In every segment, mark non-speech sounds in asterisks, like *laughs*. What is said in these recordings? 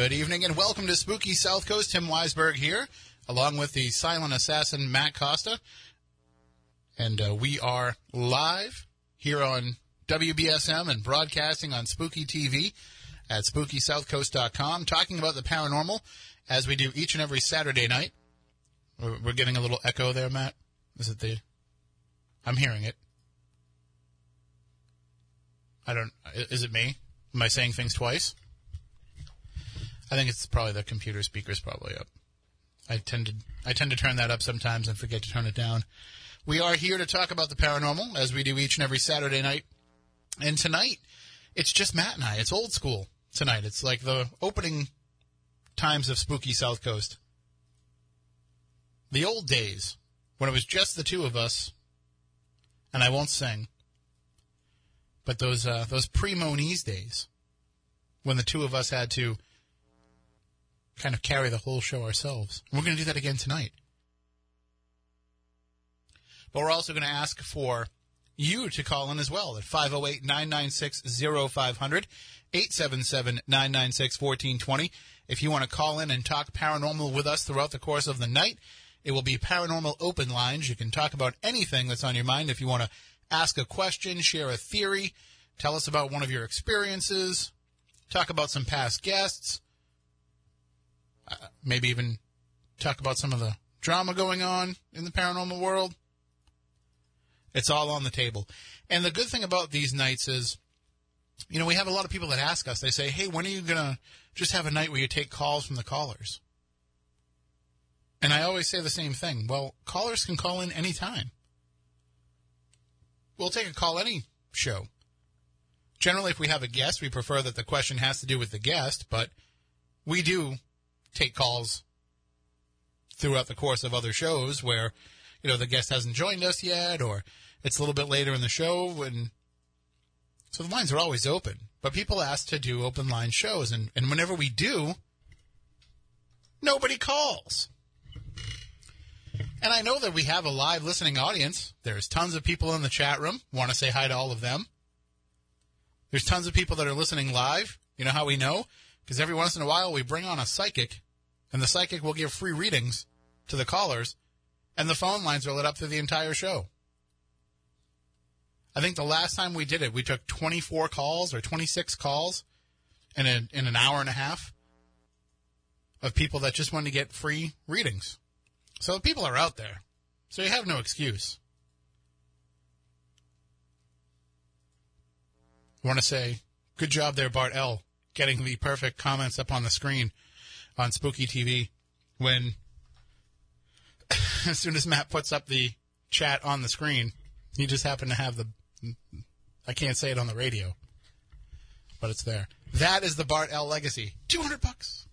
Good evening and welcome to Spooky South Coast. Tim Weisberg here, along with the silent assassin Matt Costa. And uh, we are live here on WBSM and broadcasting on Spooky TV at SpookySouthCoast.com, talking about the paranormal as we do each and every Saturday night. We're, we're getting a little echo there, Matt. Is it the? I'm hearing it. I don't. Is it me? Am I saying things twice? I think it's probably the computer speakers probably up. I tend to I tend to turn that up sometimes and forget to turn it down. We are here to talk about the paranormal as we do each and every Saturday night. And tonight, it's just Matt and I. It's old school tonight. It's like the opening times of spooky South Coast. The old days when it was just the two of us, and I won't sing. But those uh, those pre Moniz days, when the two of us had to kind of carry the whole show ourselves. We're going to do that again tonight. But we're also going to ask for you to call in as well at 508 996 0500, 877 996 1420. If you want to call in and talk paranormal with us throughout the course of the night, it will be paranormal open lines. You can talk about anything that's on your mind. If you want to ask a question, share a theory, tell us about one of your experiences, talk about some past guests, maybe even talk about some of the drama going on in the paranormal world. It's all on the table. And the good thing about these nights is, you know, we have a lot of people that ask us, they say, hey, when are you going to just have a night where you take calls from the callers? And I always say the same thing. Well, callers can call in anytime. We'll take a call any show. Generally, if we have a guest, we prefer that the question has to do with the guest, but we do take calls throughout the course of other shows where, you know, the guest hasn't joined us yet or it's a little bit later in the show and so the lines are always open. But people ask to do open line shows and, and whenever we do, nobody calls. And I know that we have a live listening audience. There's tons of people in the chat room. Want to say hi to all of them. There's tons of people that are listening live. You know how we know? Because every once in a while we bring on a psychic, and the psychic will give free readings to the callers, and the phone lines are lit up through the entire show. I think the last time we did it, we took 24 calls or 26 calls in, a, in an hour and a half of people that just wanted to get free readings. So people are out there. So you have no excuse. I want to say, good job there, Bart L, getting the perfect comments up on the screen on Spooky TV when, *coughs* as soon as Matt puts up the chat on the screen, he just happened to have the, I can't say it on the radio, but it's there. That is the Bart L legacy. 200 bucks.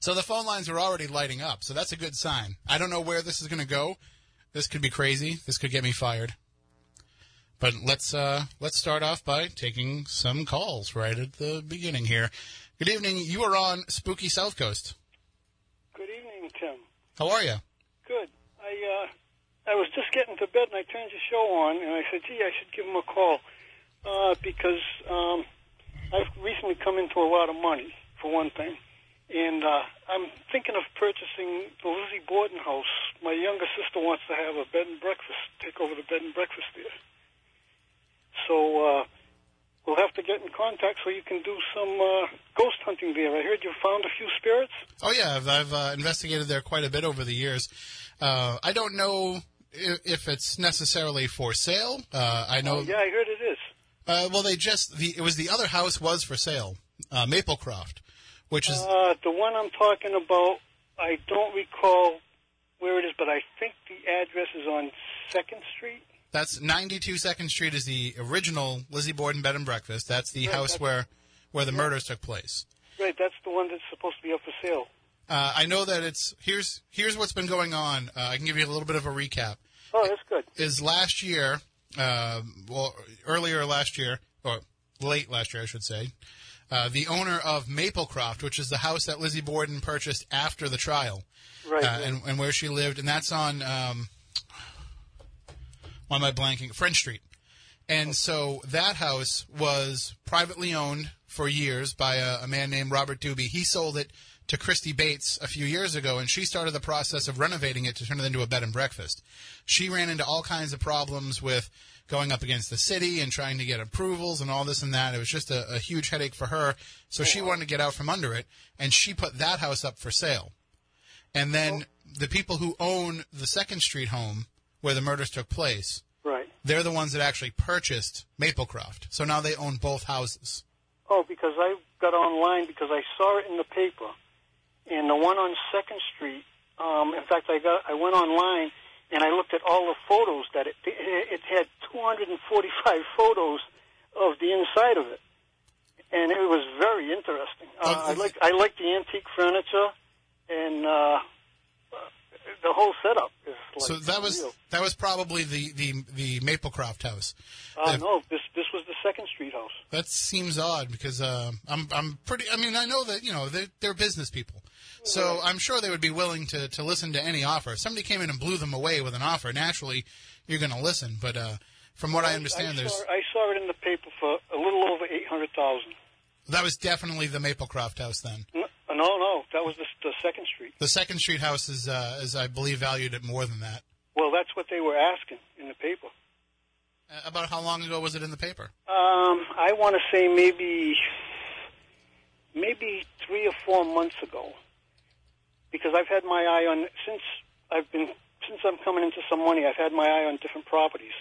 So the phone lines are already lighting up, so that's a good sign. I don't know where this is going to go. This could be crazy. This could get me fired. But let's uh, let's start off by taking some calls right at the beginning here. Good evening. You are on Spooky South Coast. Good evening, Tim. How are you? Good. I uh, I was just getting to bed and I turned your show on and I said, "Gee, I should give him a call," uh, because um, I've recently come into a lot of money for one thing, and uh, I'm thinking of purchasing the Lizzie Borden house. My younger sister wants to have a bed and breakfast, take over the bed and breakfast there. So uh, we'll have to get in contact so you can do some uh, ghost hunting there. I heard you found a few spirits. Oh yeah, I've, I've uh, investigated there quite a bit over the years. Uh, I don't know if, if it's necessarily for sale. Uh, I know. Oh, yeah, I heard it is. Uh, well, they just the it was the other house was for sale, uh, Maplecroft, which is Uh, the one I'm talking about, I don't recall where it is, but I think the address is on Second Street. That's 92 Second Street is the original Lizzie Borden bed and breakfast. That's the Right, house that's- where where the murders took place. Right, that's the one that's supposed to be up for sale. Uh, I know that it's here's here's what's been going on. Uh, I can give you a little bit of a recap. Oh, that's good. Is last year, uh, well, earlier last year or late last year, I should say, uh, the owner of Maplecroft, which is the house that Lizzie Borden purchased after the trial, Right. uh, right. and, and where she lived, and that's on um, why am I blanking? French Street. And so that house was privately owned for years by a, a man named Robert Dube. He sold it to Christy Bates a few years ago, and she started the process of renovating it to turn it into a bed and breakfast. She ran into all kinds of problems with going up against the city and trying to get approvals and all this and that. It was just a, a huge headache for her. So she wanted to get out from under it, and she put that house up for sale. And then the people who own the Second Street home where the murders took place, Right. they're the ones that actually purchased Maplecroft. So now they own both houses. Oh, because I got online because I saw it in the paper, and the one on Second Street. Um, in fact, I got I went online and I looked at all the photos that it it had 245 *laughs* photos of the inside of it, and it was very interesting. Uh, I like I like the antique furniture and uh, the whole setup is like So that was that was probably the the the Maplecroft house. Uh, the- no, this this was the Second Street house. That seems odd because uh, I'm I'm pretty. I mean, I know that you know they're, they're business people, so I'm sure they would be willing to to listen to any offer. If somebody came in and blew them away with an offer, naturally you're going to listen. But uh, from what I understand, I there's saw, I saw it in the paper for a little over eight hundred thousand. that was definitely the Maplecroft house. Then No, no, that was the, the Second Street. the Second Street house is uh, is I believe valued at more than that. Well, that's what they were asking in the paper. Uh, about how long ago was it in the paper? Um, I want to say maybe, maybe three or four months ago, because I've had my eye on since I've been since I'm coming into some money. I've had my eye on different properties,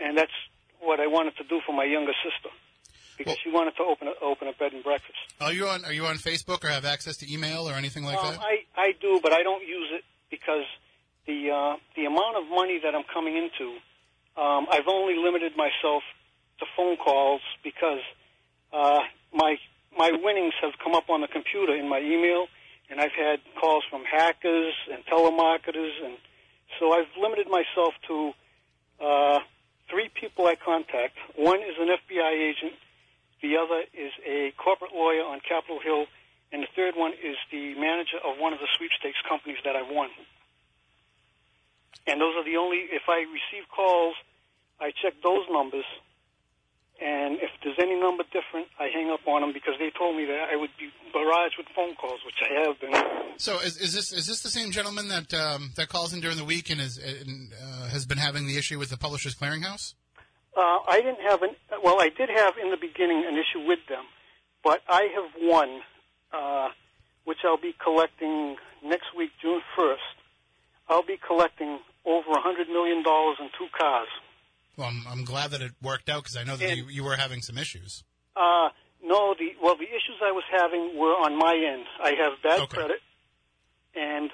and that's what I wanted to do for my younger sister, because Well- she wanted to open a, open a bed and breakfast. Are you on Are you on Facebook or have access to email or anything like Um, that? I I do, but I don't use it because the uh, the amount of money that I'm coming into, um, I've only limited myself to phone calls because uh, my my winnings have come up on the computer in my email, and I've had calls from hackers and telemarketers, and so I've limited myself to uh, three people I contact. One is an FBI agent. The other is a corporate lawyer on Capitol Hill, and the third one is the manager of one of the sweepstakes companies that I won. And those are the only. If I receive calls, I check those numbers, and if there's any number different, I hang up on them because they told me that I would be barraged with phone calls, which I have been. So is, is this is this the same gentleman that um, that calls in during the week and is and, uh, has been having the issue with the Publishers Clearinghouse? Uh, I didn't have an. Well, I did have in the beginning an issue with them, but I have won, uh, which I'll be collecting next week, June first. I'll be collecting over a hundred million dollars in two cars. Well, I'm, I'm glad that it worked out because I know that And- you, you were having some issues. Uh, no, the well, the issues I was having were on my end. I have bad Okay. credit, and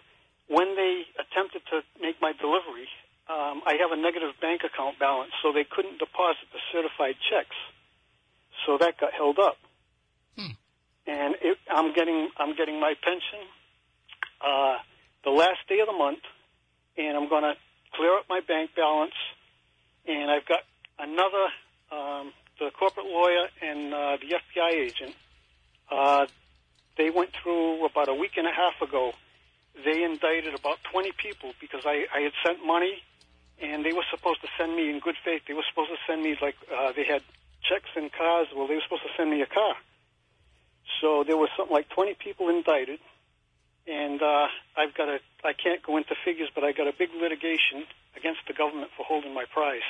when they attempted to make my delivery, um, I have a negative bank account balance, so they couldn't deposit the certified checks. So that got held up, Hmm. and it, I'm getting I'm getting my pension uh, the last day of the month, and I'm going to clear up my bank balance, and I've got another um, the corporate lawyer and uh, the FBI agent. Uh, they went through about a week and a half ago. They indicted about 20 people because I, I had sent money, and they were supposed to send me in good faith. They were supposed to send me like uh, they had checks and cars. Well, they were supposed to send me a car. So there was something like 20 people indicted, and uh, I've got a. I can't go into figures, but I got a big litigation against the government for holding my prize.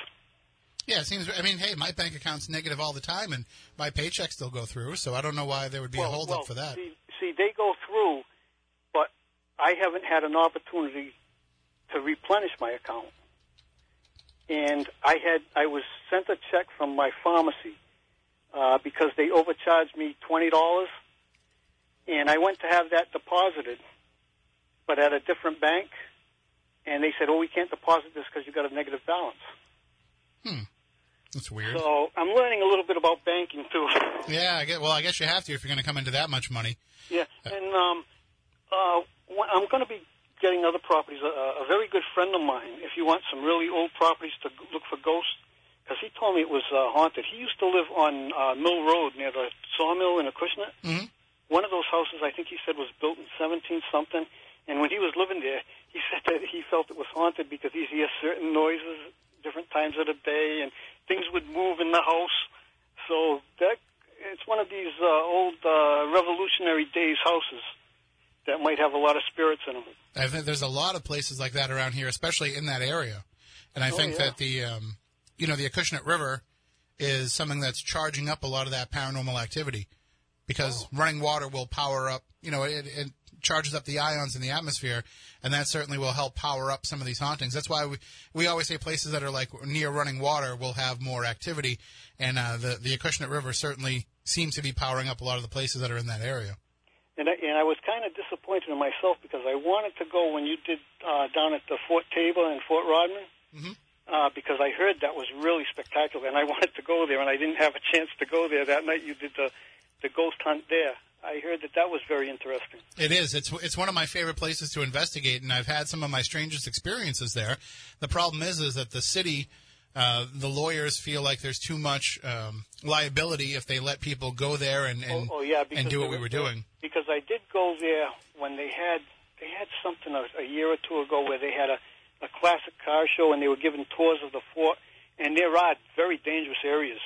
Yeah, it seems. I mean, hey, my bank account's negative all the time, and my paychecks still go through. So I don't know why there would be a holdup well, for that. See, see, they go through, but I haven't had an opportunity to replenish my account. And I had I was sent a check from my pharmacy uh, because they overcharged me twenty dollars, and I went to have that deposited, but at a different bank, and they said, "Oh, we can't deposit this because you got a negative balance." Hmm. That's weird. So I'm learning a little bit about banking too. yeah, I get. Well, I guess you have to if you're going to come into that much money. Yeah, and um, uh, I'm going to be getting other properties. A, a very good friend of mine, if you want some really old properties to look for ghosts, because he told me it was uh, haunted. He used to live on uh, Mill Road near the sawmill in Acushnet. Mhm. One of those houses, I think he said, was built in 17 something. And when he was living there, *laughs* he said that he felt it was haunted because he hears certain noises different times of the day, and things would move in the house. So that it's one of these uh, old uh, Revolutionary Days houses that might have a lot of spirits in them. I think there's a lot of places like that around here, especially in that area. And I Oh, think yeah. that the, um, you know, the Acushnet River is something that's charging up a lot of that paranormal activity because Oh. running water will power up, you know, it, it charges up the ions in the atmosphere, and that certainly will help power up some of these hauntings. That's why we, we always say places that are like near running water will have more activity, and uh, the, the Acushnet River certainly seems to be powering up a lot of the places that are in that area. And I, and I was kind of disappointed in myself because I wanted to go when you did uh, down at the Fort Taber and Fort Rodman. Mhm. Uh, because I heard that was really spectacular, and I *laughs* wanted to go there, and I didn't have a chance to go there that night. You did the the ghost hunt there. I heard that that was very interesting. It is. It's it's one of my favorite places to investigate, and I've had some of my strangest experiences there. The problem is, is that the city, uh, the lawyers feel like there's too much um, liability if they let people go there and and, oh, oh yeah, and do what we were doing. Because I did go there when they had they had something a, a year or two ago where they had a, a classic car show and they were giving tours of the fort, and there are very dangerous areas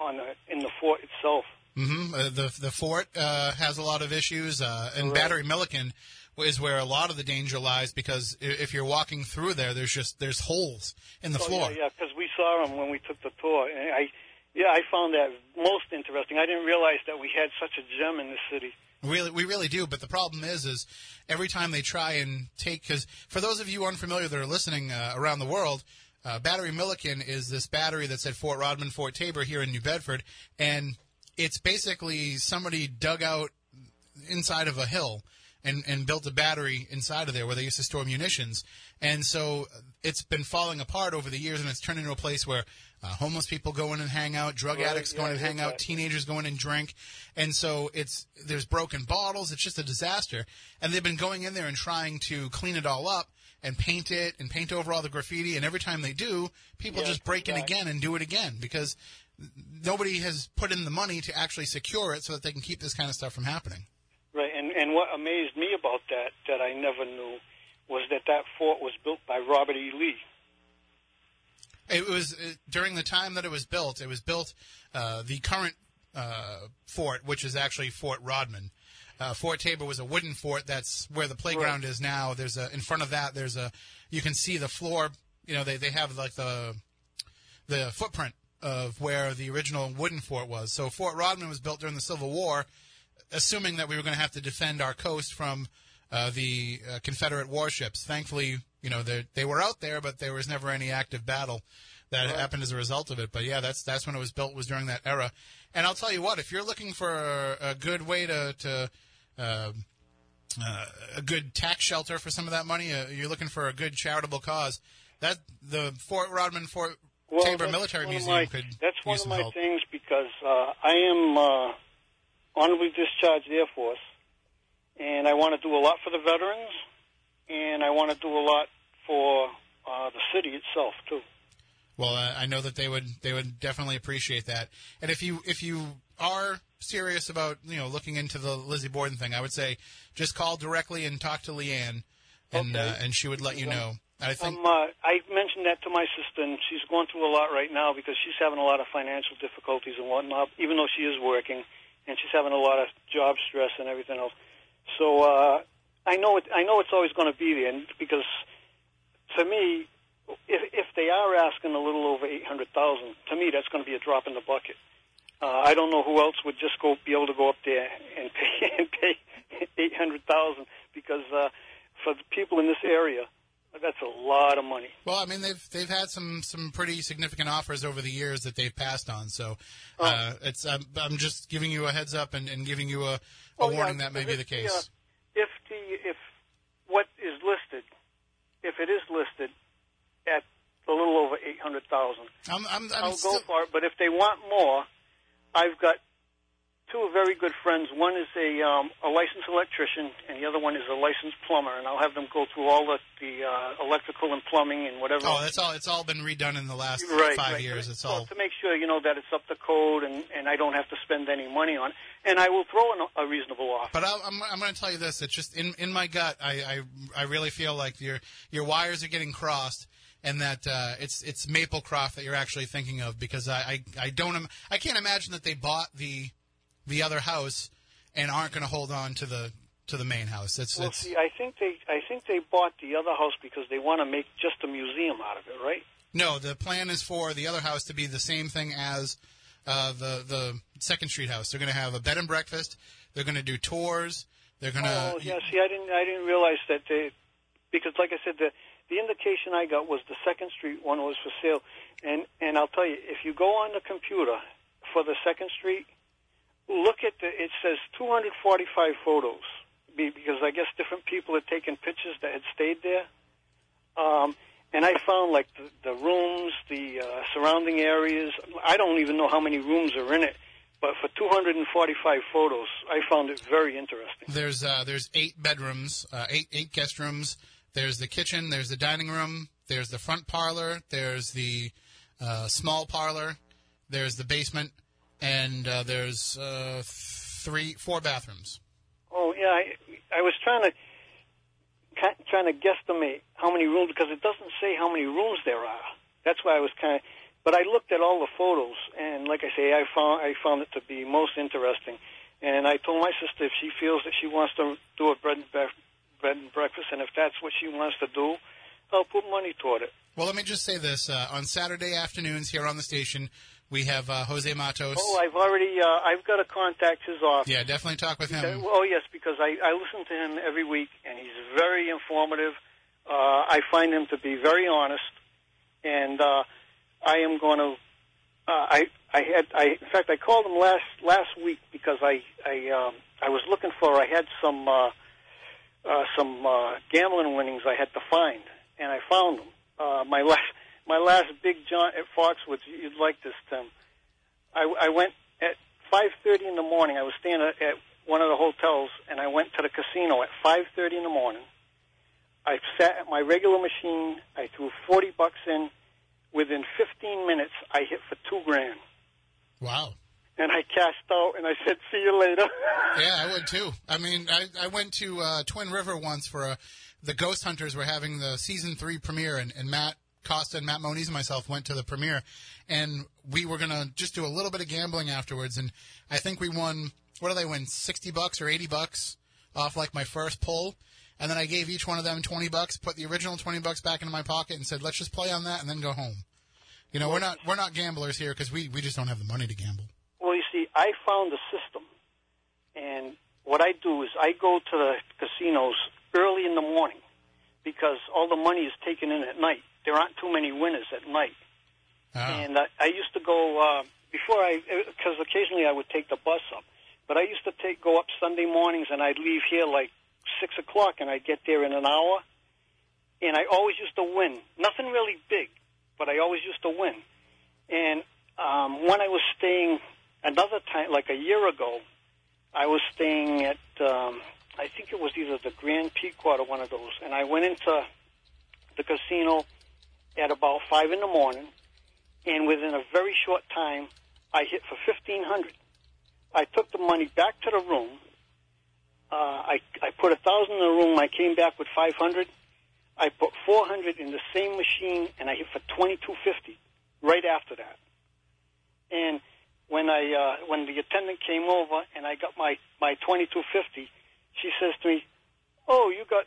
on the, in the fort itself. Mm-hmm. Uh, the the fort uh, has a lot of issues, uh, and Right. Battery Milliken is where a lot of the danger lies because if you're walking through there, there's just there's holes in the Oh, floor. yeah, yeah, because we saw them when we took the tour, and I, yeah, I found that most interesting. I didn't realize that we had such a gem in the city. Really, we really do. But the problem is, is every time they try and take, because for those of you unfamiliar that are listening uh, around the world, uh, Battery Milliken is this battery that's at Fort Rodman, Fort Taber here in New Bedford, and it's basically somebody dug out inside of a hill and, and built a battery inside of there where they used to store munitions. And so it's been falling apart over the years and it's turned into a place where uh, homeless people go in and hang out, drug Right, addicts go yeah, in and hang out, teenagers go in and drink. And so it's, there's broken bottles. It's just a disaster. And they've been going in there and trying to clean it all up and paint it and paint over all the graffiti. And every time they do, people Yeah, just break in again and do it again because nobody has put in the money to actually secure it so that they can keep this kind of stuff from happening. Right, and and what amazed me about that that I never knew was that that fort was built by Robert E. Lee. It was uh, during the time that it was built. It was built uh, the current uh, fort, which is actually Fort Rodman. Uh, fort Taber was a wooden fort. That's where the playground is now. There's a in front of that. There's a you can see the floor. You know they they have like the the footprint of where the original wooden fort was. So Fort Rodman was built during the Civil War, assuming that we were going to have to defend our coast from uh, the uh, Confederate warships. Thankfully, you know they they were out there, but there was never any active battle that happened as a result of it. But yeah, that's that's when it was built. Was during that era. And I'll tell you what, if you're looking for a, a good way to to uh, uh, a good tax shelter for some of that money, uh, you're looking for a good charitable cause. That the Fort Rodman Fort Well, Taber Military Museum my- could That's one of my help. things because uh, I am uh, honorably discharged Air Force, and I want to do a lot for the veterans, and I want to do a lot for uh, the city itself too. Well, uh, I know that they would they would definitely appreciate that. And if you if you are serious about you know looking into the Lizzie Borden thing, I would say just call directly and talk to Leanne, and Okay. uh, and she would let you know. I think Um, uh, I mentioned that to my sister, and she's going through a lot right now because she's having a lot of financial difficulties and whatnot. Even though she is working, and she's having a lot of job stress and everything else. So uh, I know it. I know it's always going to be there, and because to me, if if they are asking a little over eight hundred thousand, to me that's going to be a drop in the bucket. Uh, I don't know who else would just go be able to go up there and pay *laughs* and pay eight hundred thousand because uh, for the people in this area, that's a lot of money. Well, I mean they've they've had some some pretty significant offers over the years that they've passed on. So Oh. uh, it's I'm, I'm just giving you a heads up and, and giving you a, a Oh, yeah, warning that may be the the, case. uh, If the if what is listed, if it is listed at a little over eight hundred thousand, I'm I'm, I'm I'll still, go for it. But if they want more, I've got two very good friends. One is a um, a licensed electrician, and the other one is a licensed plumber. And I'll have them go through all the the uh, electrical and plumbing and whatever. Oh, that's all. It's all been redone in the last right, five right. years. It's all. to make sure you know that it's up to code, and and I don't have to spend any money on. it. And I will throw in a, reasonable offer. But I'll, I'm, I'm going to tell you this: it's just in, in my gut. I, I I really feel like your your wires are getting crossed, and that uh, it's it's Maplecroft that you're actually thinking of because I I, I don't im- I can't imagine that they bought the the other house and aren't going to hold on to the to the main house. It's Well, it's see, I think they I think they bought the other house because they want to make just a museum out of it, right? no. The plan is for the other house to be the same thing as uh, the the Second Street house. They're going to have a bed and breakfast. They're going to do tours. They're going to Oh, yeah. See, I didn't I didn't realize that they because, like I said, the the indication I got was the Second Street one was for sale, and and I'll tell you, if you go on the computer for the Second Street, look at the it says 245 photos because I guess different people had taken pictures that had stayed there. Um, and I found like the, the rooms, the uh, surrounding areas. I don't even know how many rooms are in it, but for 245 photos, I found it very interesting. There's uh, there's eight bedrooms, uh, eight eight guest rooms. There's the kitchen. There's the dining room. There's the front parlor. There's the uh, small parlor. There's the basement, and uh, there's uh, three four bathrooms. Oh yeah, I, I was trying to trying to guesstimate how many rooms because it doesn't say how many rooms there are. That's why I was kind of. But I looked at all the photos, and like I say, I found I found it to be most interesting. And I told my sister if she feels that she wants to do a bread and bre- bread and breakfast, and if that's what she wants to do, I'll put money toward it. Well, let me just say this: uh, on Saturday afternoons here on the station, we have uh, Jose Matos. Oh, I've already uh, I've got to contact his office. yeah, definitely talk with him. Uh, Oh yes, because I, I listen to him every week, and he's very informative. Uh, I find him to be very honest, and uh, I am going to. Uh, I I had I in fact I called him last last week because I I um, I was looking for I had some uh, uh, some uh, gambling winnings I had to find, and I found them. Uh, my *laughs* last my last big jaunt at Foxwoods. You'd like this, Tim. I, I went at 5:30 in the morning. I was staying at, at one of the hotels, and I went to the casino at 5:30 in the morning. I sat at my regular machine. I threw 40 bucks in. Within 15 minutes, I hit for two grand, Wow. and I cashed out. And I said, "See you later." *laughs* Yeah, I would too. I mean, I, I went to uh, Twin River once for a, the Ghost Hunters were having the season three premiere, and, and Matt Costa and Matt Moniz and myself went to the premiere, and we were gonna just do a little bit of gambling afterwards, and I think we won. What did I win? Sixty bucks or eighty bucks off like my first pull, and then I gave each one of them twenty bucks, put the original twenty bucks back into my pocket, and said, "Let's just play on that and then go home." You know, we're not we're not gamblers here because we we just don't have the money to gamble. Well, you see, I found a system, and what I do is I go to the casinos early in the morning because all the money is taken in at night. There aren't too many winners at night, Ah. and I, I used to go uh, before I because occasionally I would take the bus up, but I used to take go up Sunday mornings and I'd leave here like six o'clock and I'd get there in an hour, and I always used to win. Nothing really big, but I always used to win. And um, when I was staying another time, like a year ago, I was staying at um, I think it was either the Grand Pequot or one of those, and I went into the casino at about five in the morning, and within a very short time, I hit for fifteen hundred. I took the money back to the room. Uh, I I put a thousand in the room. I came back with five hundred. I put four hundred in the same machine, and I hit for twenty two fifty right after that. And when I uh, when the attendant came over and I got my my twenty two fifty, she says to me, "Oh, you got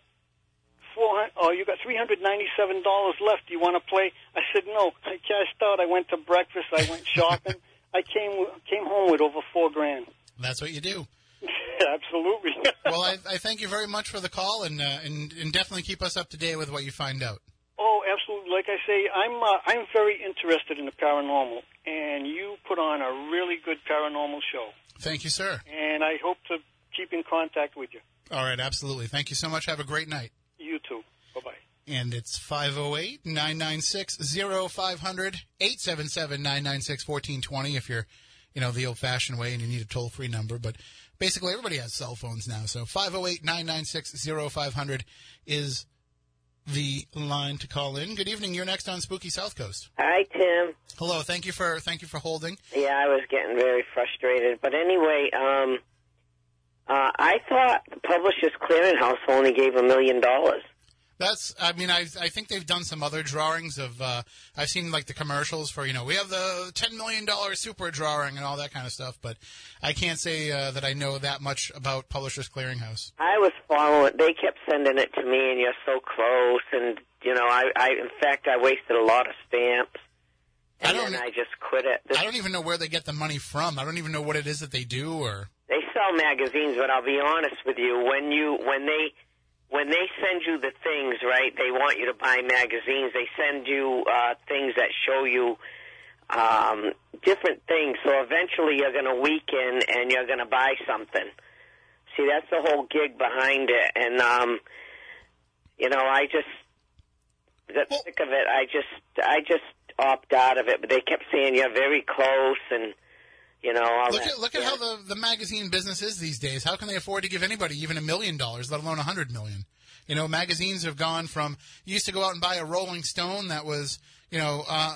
four hundred. Oh, you got three hundred ninety seven dollars left. Do you want to play?" I said, "No." I cashed out. I went to breakfast. I went shopping. *laughs* I came came home with over four grand. That's what you do. *laughs* Absolutely. *laughs* well, I, I thank you very much for the call, and, uh, and and definitely keep us up to date with what you find out. Oh, absolutely. Like I say, I'm uh, I'm very interested in the paranormal, and you put on a really good paranormal show. Thank you, sir. And I hope to keep in contact with you. All right, absolutely. Thank you so much. Have a great night. You too. Bye bye. And it's 508 996 0500 877 996 1420 if you're, you know, the old fashioned way and you need a toll free number. But basically, everybody has cell phones now. So 508 996 0500 is the line to call in. Good evening. You're next on Spooky South Coast. Hi, Tim. Hello. Thank you for thank you for holding. Yeah, I was getting very frustrated. But anyway, um, uh, I thought the Publishers Clearinghouse only gave a million dollars. That's. I mean, I I think they've done some other drawings of. Uh, I've seen like the commercials for you know we have the ten million dollar super drawing and all that kind of stuff, but I can't say uh, that I know that much about Publishers Clearinghouse. I was following. They kept sending it to me, and you're so close. And you know, I, I in fact, I wasted a lot of stamps, I and don't. then I just quit it. This, I don't even know where they get the money from. I don't even know what it is that they do or. They sell magazines, but I'll be honest with you. When you when they when they send you the things, right? They want you to buy magazines. They send you uh, things that show you um, different things. So eventually, you're going to weaken and you're going to buy something. See, that's the whole gig behind it. And um, you know, I just got sick of it. I just I just opt out of it. But they kept saying you're very close and. You know, all Look that at look at stuff. how the the magazine business is these days. How can they afford to give anybody even a million dollars, let alone a hundred million? You know, magazines have gone from you used to go out and buy a Rolling Stone that was you know uh,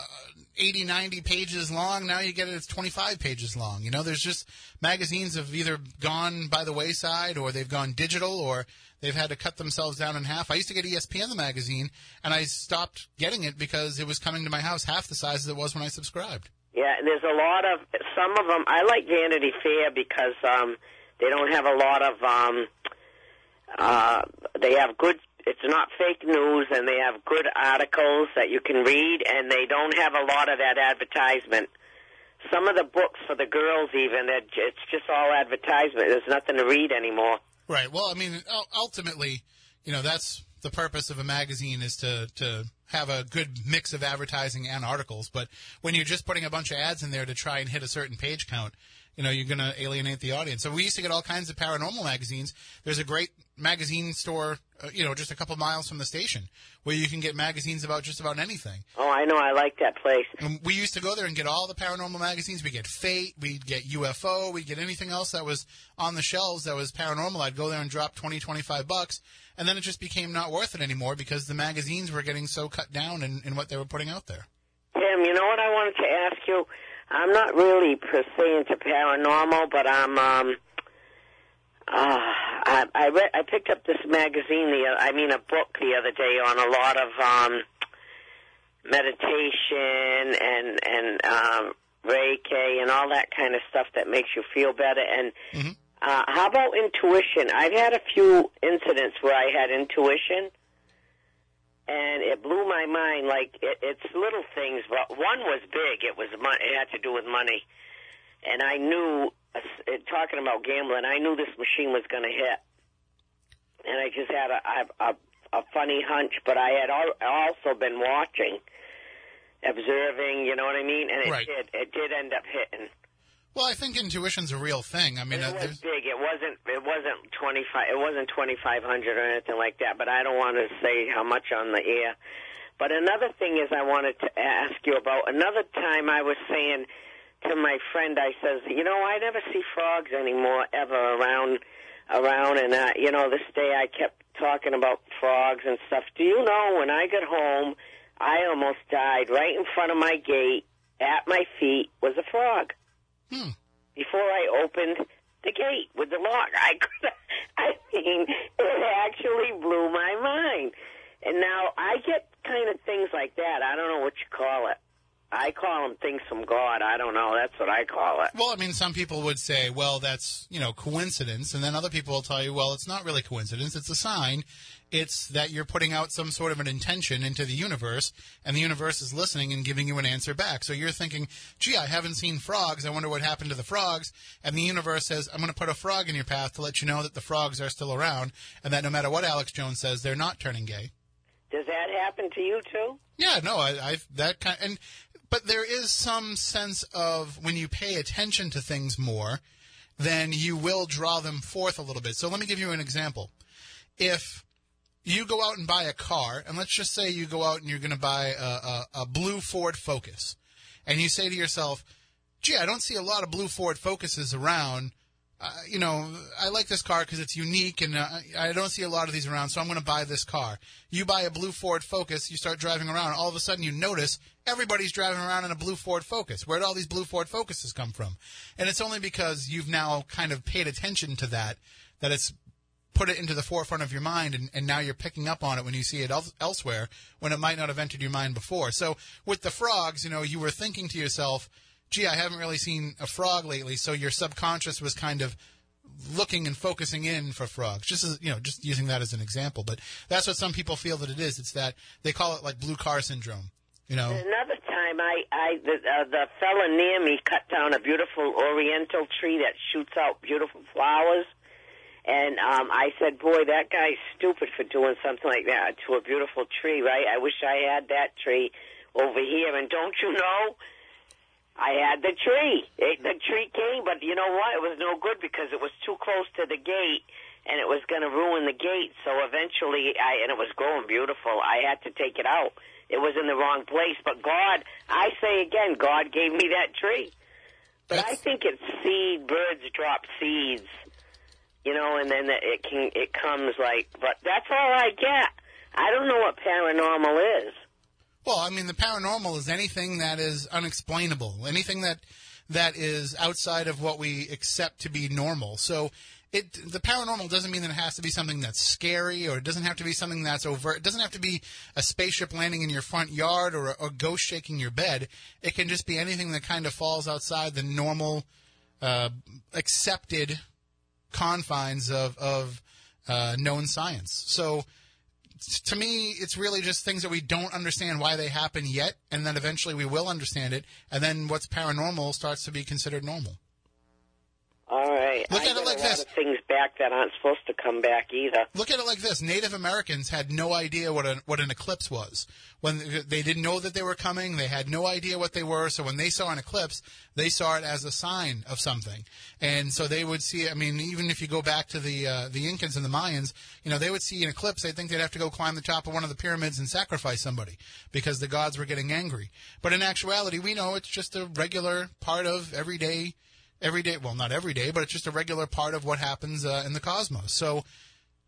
80, 90 pages long. Now you get it; it's twenty five pages long. You know, there's just magazines have either gone by the wayside or they've gone digital or they've had to cut themselves down in half. I used to get ESPN the magazine, and I stopped getting it because it was coming to my house half the size as it was when I subscribed. Yeah, there's a lot of some of them. I like Vanity Fair because um, they don't have a lot of. Um, uh, they have good. It's not fake news, and they have good articles that you can read, and they don't have a lot of that advertisement. Some of the books for the girls, even, it's just all advertisement. There's nothing to read anymore. Right. Well, I mean, ultimately, you know, that's the purpose of a magazine is to to have a good mix of advertising and articles. But when you're just putting a bunch of ads in there to try and hit a certain page count, you know, you're going to alienate the audience. So we used to get all kinds of paranormal magazines. There's a great magazine store, you know, just a couple miles from the station where you can get magazines about just about anything. Oh, I know. I like that place. And we used to go there and get all the paranormal magazines. We get Fate, we'd get UFO, we'd get anything else that was on the shelves that was paranormal. I'd go there and drop twenty, twenty-five bucks. And then it just became not worth it anymore because the magazines were getting so cut down in, in what they were putting out there. Tim, you know what I wanted to ask you? I'm not really per se into paranormal, but I'm um uh I I, read, I picked up this magazine the I mean a book the other day on a lot of um meditation and and um Reiki and all that kind of stuff that makes you feel better and Mhm. uh how about intuition? I've had a few incidents where I had intuition and it blew my mind. Like it, it's little things, but one was big. It was mon- it had to do with money, and I knew. Uh, talking about gambling, I knew this machine was going to hit, and I just had a, a a funny hunch. But I had al- also been watching, observing. You know what I mean? And it Right. did. It did end up hitting. Well, I think intuition's a real thing. I mean, It uh, was big. It wasn't. It wasn't twenty five. It wasn't twenty five hundred or anything like that. But I don't want to say how much on the air. But another thing is, I wanted to ask you about. Another time, I was saying to my friend, I says, you know, I never see frogs anymore ever around, around, and uh, you know, this day I kept talking about frogs and stuff. Do you know when I got home, I almost died right in front of my gate. At my feet was a frog hmm. before I opened the gate with the lock. I could, *laughs* I mean, it actually blew my mind. And now I get kind of things like that. I don't know what you call it. I call them things from God. I don't know. That's what I call it. Well, I mean, some people would say, well, that's, you know, coincidence. And then other people will tell you, well, it's not really coincidence. It's a sign. It's that you're putting out some sort of an intention into the universe, and the universe is listening and giving you an answer back. So you're thinking, gee, I haven't seen frogs. I wonder what happened to the frogs. And the universe says, I'm going to put a frog in your path to let you know that the frogs are still around, and that no matter what Alex Jones says, they're not turning gay. Does that happen to you too? Yeah, no, I, I've that kind, and but there is some sense of when you pay attention to things more, then you will draw them forth a little bit. So let me give you an example. If you go out and buy a car, and let's just say you go out and you're going to buy a, a, a blue Ford Focus, and you say to yourself, "Gee, I don't see a lot of blue Ford Focuses around." You know, I like this car because it's unique and uh, I don't see a lot of these around, so I'm going to buy this car. You buy a blue Ford Focus, you start driving around, all of a sudden you notice everybody's driving around in a blue Ford Focus. Where'd all these blue Ford Focuses come from? And it's only because you've now kind of paid attention to that that it's put it into the forefront of your mind, and, and now you're picking up on it when you see it el- elsewhere when it might not have entered your mind before. So with the frogs, you know, you were thinking to yourself, gee, I haven't really seen a frog lately, so your subconscious was kind of looking and focusing in for frogs. Just as you know, just using that as an example. But that's what some people feel that it is. It's that they call it like blue car syndrome. You know. Another time, I, I the, uh, the fella near me cut down a beautiful oriental tree that shoots out beautiful flowers, and um, I said, "Boy, that guy's stupid for doing something like that to a beautiful tree, right? I wish I had that tree over here." And don't you know? I had the tree. It, the tree came, but you know what? It was no good because it was too close to the gate, and it was going to ruin the gate. So eventually, I and it was growing beautiful. I had to take it out. It was in the wrong place. But God, I say again, God gave me that tree. But I think it's seed. Birds drop seeds, you know, and then it can it comes like. But that's all I get. I don't know what paranormal is. Well, I mean, the paranormal is anything that is unexplainable, anything that that is outside of what we accept to be normal. So, it the paranormal doesn't mean that it has to be something that's scary, or it doesn't have to be something that's overt. It doesn't have to be a spaceship landing in your front yard or a, a ghost shaking your bed. It can just be anything that kind of falls outside the normal, uh, accepted confines of of uh, known science. So to me, it's really just things that we don't understand why they happen yet, and then eventually we will understand it, and then what's paranormal starts to be considered normal. All right. Look I at it like this. Things back that aren't supposed to come back either. Look at it like this: Native Americans had no idea what a, what an eclipse was. When they didn't know that they were coming, they had no idea what they were. So when they saw an eclipse, they saw it as a sign of something, and so they would see. I mean, even if you go back to the uh, the Incans and the Mayans, you know, they would see an eclipse. They think they'd have to go climb the top of one of the pyramids and sacrifice somebody because the gods were getting angry. But in actuality, we know it's just a regular part of everyday every day. Well, not every day, but it's just a regular part of what happens uh, in the cosmos. So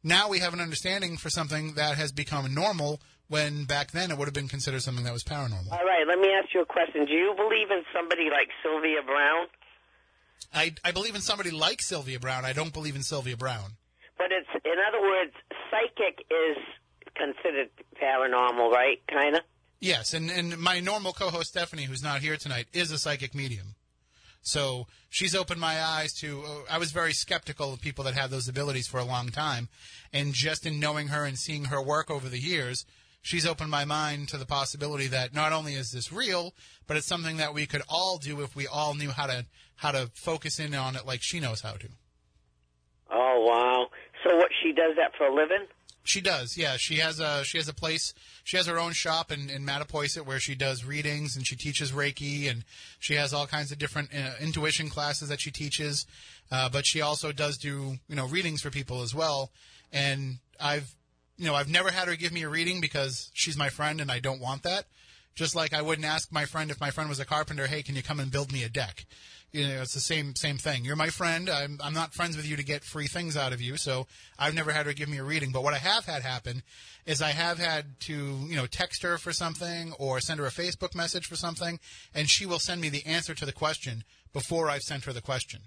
now we have an understanding for something that has become normal when back then it would have been considered something that was paranormal. All right. Let me ask you a question. Do you believe in somebody like Sylvia Browne? I, I believe in somebody like Sylvia Browne. I don't believe in Sylvia Browne. But it's, in other words, psychic is considered paranormal, right? Kind of. Yes, and, and my normal co-host Stephanie, who's not here tonight, is a psychic medium. So she's opened my eyes to. Uh, I was very skeptical of people that have those abilities for a long time, and just in knowing her and seeing her work over the years, she's opened my mind to the possibility that not only is this real, but it's something that we could all do if we all knew how to how to focus in on it like she knows how to. Oh wow! So what she does that for a living? She does, yeah. She has a she has a place. She has her own shop in, in Mattapoisett where she does readings and she teaches Reiki and she has all kinds of different uh, intuition classes that she teaches. Uh, but she also does do you know readings for people as well. And I've you know I've never had her give me a reading because she's my friend and I don't want that. Just like I wouldn't ask my friend if my friend was a carpenter, hey, can you come and build me a deck? You know, it's the same same thing. You're my friend. I'm I'm not friends with you to get free things out of you. So I've never had her give me a reading. But what I have had happen is I have had to you know text her for something or send her a Facebook message for something, and she will send me the answer to the question before I've sent her the question.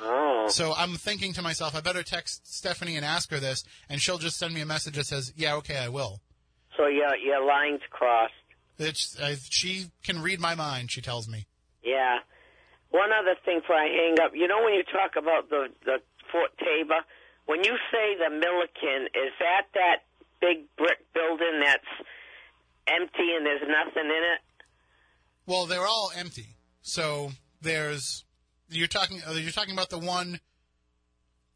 Oh. So I'm thinking to myself, I better text Stephanie and ask her this, and she'll just send me a message that says, "Yeah, okay, I will." So your your lines crossed. It's I, she can read my mind. She tells me. Yeah. One other thing before I hang up, you know when you talk about the the Fort Taber, when you say the Milliken, is that that big brick building that's empty and there's nothing in it? Well, they're all empty. So there's you're talking uh, you're talking about the one.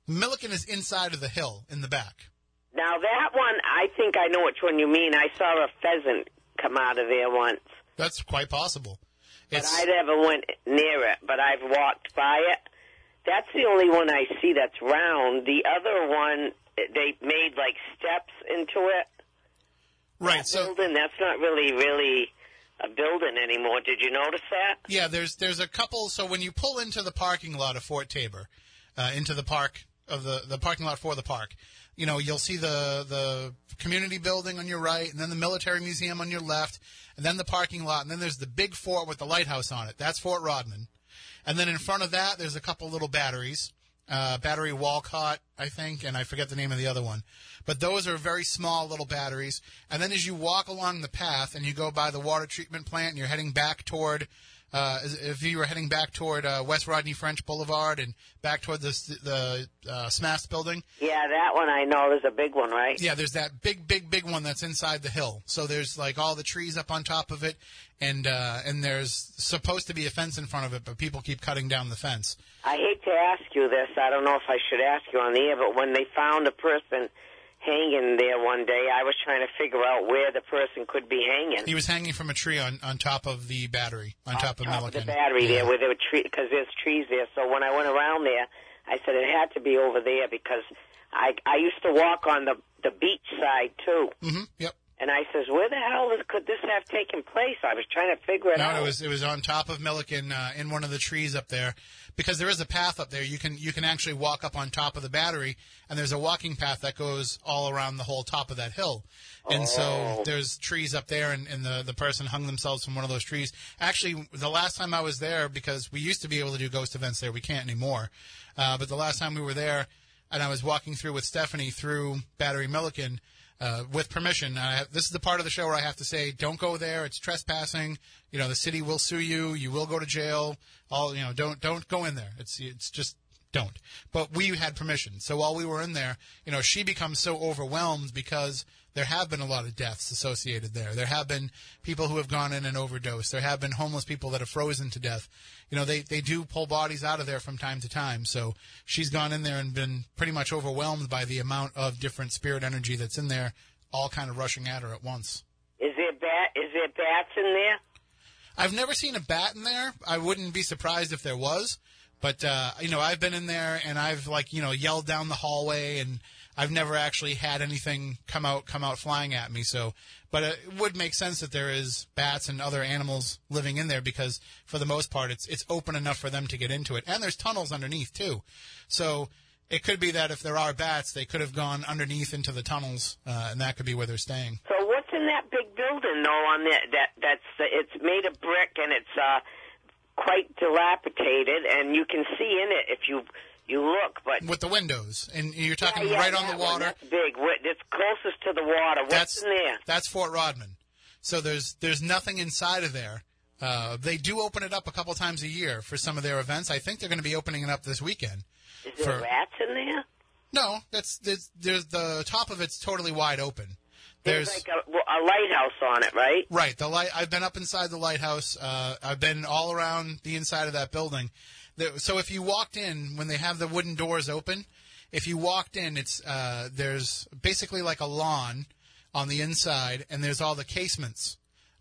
Milliken is inside of the hill in the back. Now that one, I think I know which one you mean. I saw a pheasant come out of there once, That's quite possible. But I never went near it. But I've walked by it. That's the only one I see that's round. The other one, they made like steps into it. right. That So building, that's not really, really a building anymore. Did you notice that? yeah, there's there's a couple. So when you pull into the parking lot of Fort Taber, uh, into the park of the the parking lot for the park, you know you'll see the the community building on your right, and then the military museum on your left, and then the parking lot, and then there's the big fort with the lighthouse on it. That's Fort Rodman. And then in front of that, there's a couple little batteries. uh, Battery Walcott, I think, and I forget the name of the other one. But those are very small little batteries. And then as you walk along the path and you go by the water treatment plant and you're heading back toward, uh, if you were heading back toward uh, West Rodney French Boulevard and back toward the the uh, SMAS building, Yeah, that one I know. There's a big one, right? yeah, there's that big, big, big one that's inside the hill. So there's like all the trees up on top of it, and uh, and there's supposed to be a fence in front of it, but people keep cutting down the fence. I hate to ask you this. I don't know if I should ask you on the air, but when they found a person hanging there one day, I was trying to figure out where the person could be hanging. He was hanging from a tree on, on top of the battery, on top of top of the battery Yeah. there, where there were trees, because there's trees there. So when I went around there, I said it had to be over there because I I used to walk on the the beach side too, Mhm, Yep. And I says, where the hell could this have taken place? I was trying to figure it No, out. it was it was on top of Milliken uh, in one of the trees up there, because there is a path up there. You can you can actually walk up on top of the battery, and there's a walking path that goes all around the whole top of that hill. And so Oh. there's trees up there, and, and the the person hung themselves from one of those trees. Actually, the last time I was there, because we used to be able to do ghost events there, we can't anymore. Uh, but the last time we were there, and I was walking through with Stephanie through Battery Milliken. Uh, with permission, I, this is the part of the show where I have to say, "Don't go there. It's trespassing. You know, the city will sue you. You will go to jail. All you know, don't don't go in there. It's it's just don't." But we had permission, so while we were in there, you know, she becomes so overwhelmed because there have been a lot of deaths associated there. There have been people who have gone in and overdosed. There have been homeless people that have frozen to death. You know, they, they do pull bodies out of there from time to time. So she's gone in there and been pretty much overwhelmed by the amount of different spirit energy that's in there, all kind of rushing at her at once. Is there bat? Is there bats in there? I've never seen a bat in there. I wouldn't be surprised if there was. But uh, you know, I've been in there and I've like you know yelled down the hallway, and I've never actually had anything come out come out flying at me. So, but it would make sense that there is bats and other animals living in there because for the most part, it's it's open enough for them to get into it, and there's tunnels underneath too. So it could be that if there are bats, they could have gone underneath into the tunnels, uh, and that could be where they're staying. So what's in that big building though? On that that that's uh, it's made of brick and it's uh quite dilapidated, and you can see in it if you you look. But With the windows, and you're talking Yeah, yeah, right on the one, water. That's big. It's closest to the water. What's that's in there? that's Fort Rodman. So there's there's nothing inside of there. Uh, they do open it up a couple times a year for some of their events. I think they're going to be opening it up this weekend. Is there for- rats in there? No, that's there's, there's the top of it's totally wide open. There's like a, a lighthouse on it, right? right the light. I've been up inside the lighthouse. Uh, I've been all around the inside of that building. So if you walked in when they have the wooden doors open, if you walked in, it's uh, there's basically like a lawn on the inside, and there's all the casements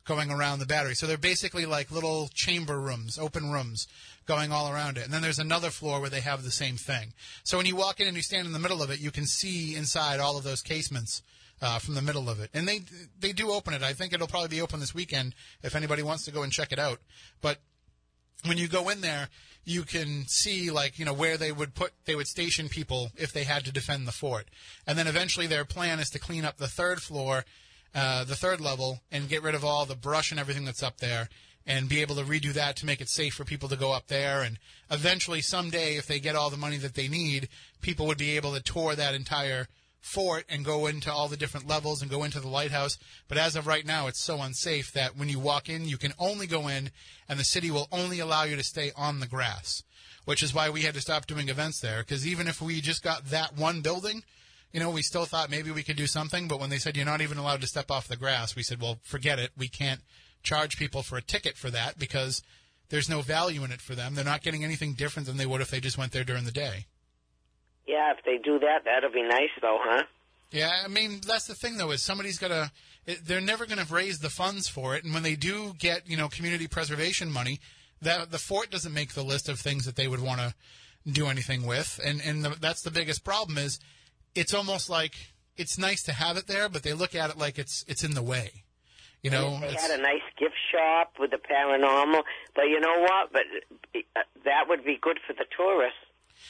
going around the battery. So they're basically like little chamber rooms, open rooms going all around it. And then there's another floor where they have the same thing. So when you walk in and you stand in the middle of it, you can see inside all of those casements uh, from the middle of it. And they they do open it. I think it'll probably be open this weekend if anybody wants to go and check it out. But when you go in there, you can see like you know where they would put they would station people if they had to defend the fort, and then eventually their plan is to clean up the third floor, uh, the third level, and get rid of all the brush and everything that's up there, and be able to redo that to make it safe for people to go up there, and eventually someday if they get all the money that they need, people would be able to tour that entire fort and go into all the different levels and go into the lighthouse. But as of right now, it's so unsafe that when you walk in, you can only go in, and the city will only allow you to stay on the grass, which is why we had to stop doing events there. Because even if we just got that one building, you know, we still thought maybe we could do something. But when they said you're not even allowed to step off the grass, we said, well, forget it. We can't charge people for a ticket for that because there's no value in it for them. They're not getting anything different than they would if they just went there during the day. Yeah, if they do that, that'll be nice, though, huh? Yeah, I mean that's the thing though is somebody's gonna—they're never gonna raise the funds for it, and when they do get you know community preservation money, that the fort doesn't make the list of things that they would want to do anything with, and and the, that's the biggest problem is it's almost like it's nice to have it there, but they look at it like it's it's in the way, you know. They had a nice gift shop with the paranormal, but you know what? But uh, that would be good for the tourists.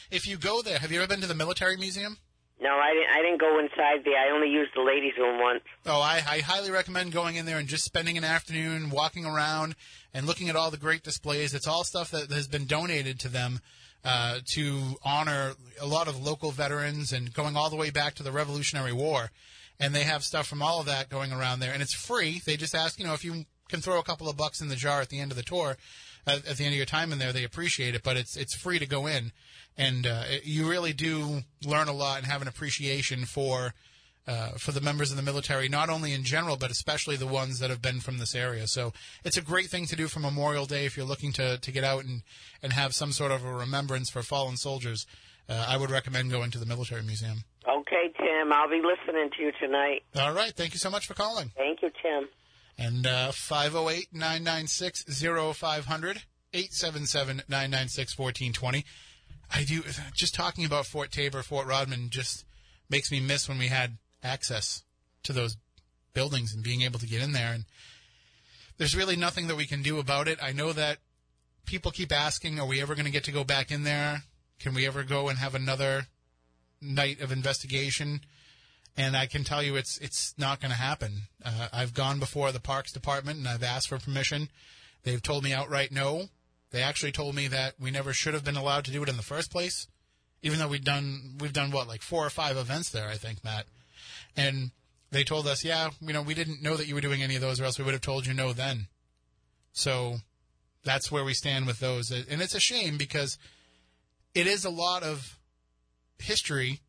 If you go there, have you ever been to the military museum? No, I didn't. I didn't go inside there. I only used the ladies' room once. Oh, I, I highly recommend going in there and just spending an afternoon walking around and looking at all the great displays. It's all stuff that has been donated to them uh, to honor a lot of local veterans and going all the way back to the Revolutionary War. And they have stuff from all of that going around there, and it's free. They just ask, you know, if you can throw a couple of bucks in the jar at the end of the tour, at, at the end of your time in there, they appreciate it. But it's it's free to go in, and uh, it, you really do learn a lot and have an appreciation for uh, for the members of the military, not only in general, but especially the ones that have been from this area. So it's a great thing to do for Memorial Day if you're looking to, to get out and, and have some sort of a remembrance for fallen soldiers. Uh, I would recommend going to the Military Museum. Okay, Tim. I'll be listening to you tonight. All right. Thank you so much for calling. Thank you, Tim. And uh, 508 996 0500, 877 996 1420. I do, just talking about Fort Taber, Fort Rodman just makes me miss when we had access to those buildings and being able to get in there. And there's really nothing that we can do about it. I know that people keep asking, are we ever going to get to go back in there? Can we ever go and have another night of investigation? And I can tell you it's it's not going to happen. Uh, I've gone before the Parks Department and I've asked for permission. They've told me outright no. They actually told me that we never should have been allowed to do it in the first place, even though we've done we've done what like four or five events there. I think Matt, and they told us, yeah, you know, we didn't know that you were doing any of those, or else we would have told you no then. So that's where we stand with those, and it's a shame because it is a lot of history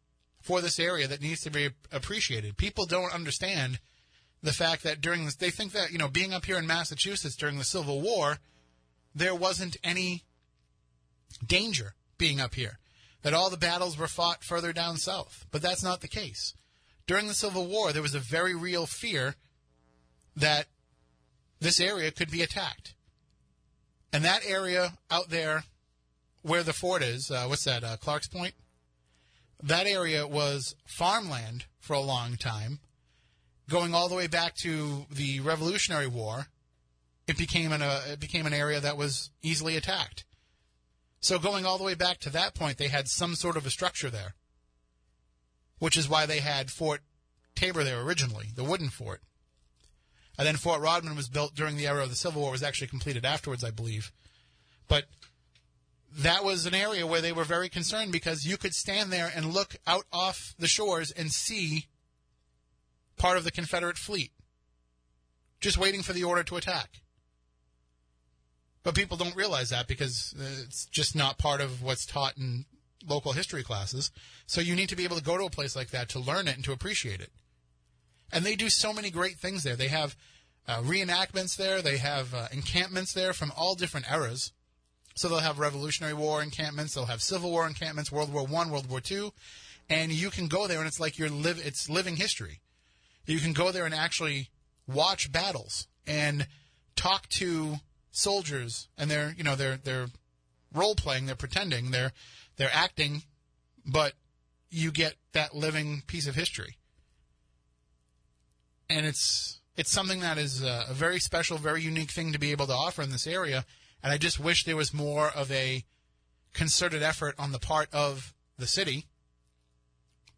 for this area that needs to be appreciated. People don't understand the fact that during this, they think that, you know, being up here in Massachusetts during the Civil War, there wasn't any danger being up here, that all the battles were fought further down south. But that's not the case. During the Civil War, there was a very real fear that this area could be attacked. And that area out there where the fort is, uh, what's that, uh, Clark's Point? That area was farmland for a long time. Going all the way back to the Revolutionary War, it became an uh, it became an area that was easily attacked. So going all the way back to that point, they had some sort of a structure there, which is why they had Fort Taber there originally, the wooden fort. And then Fort Rodman was built during the era of the Civil War, was actually completed afterwards, I believe. But that was an area where they were very concerned because you could stand there and look out off the shores and see part of the Confederate fleet just waiting for the order to attack. But people don't realize that because it's just not part of what's taught in local history classes. So you need to be able to go to a place like that to learn it and to appreciate it. And they do so many great things there. They have uh, reenactments there, they have uh, encampments there from all different eras. So they'll have Revolutionary War encampments, they'll have Civil War encampments, World War One, World War Two, and you can go there and it's like you're live it's living history. You can go there and actually watch battles and talk to soldiers and they're you know they're they're role playing, they're pretending, they're they're acting, but you get that living piece of history. And it's it's something that is a, a very special, very unique thing to be able to offer in this area and I just wish there was more of a concerted effort on the part of the city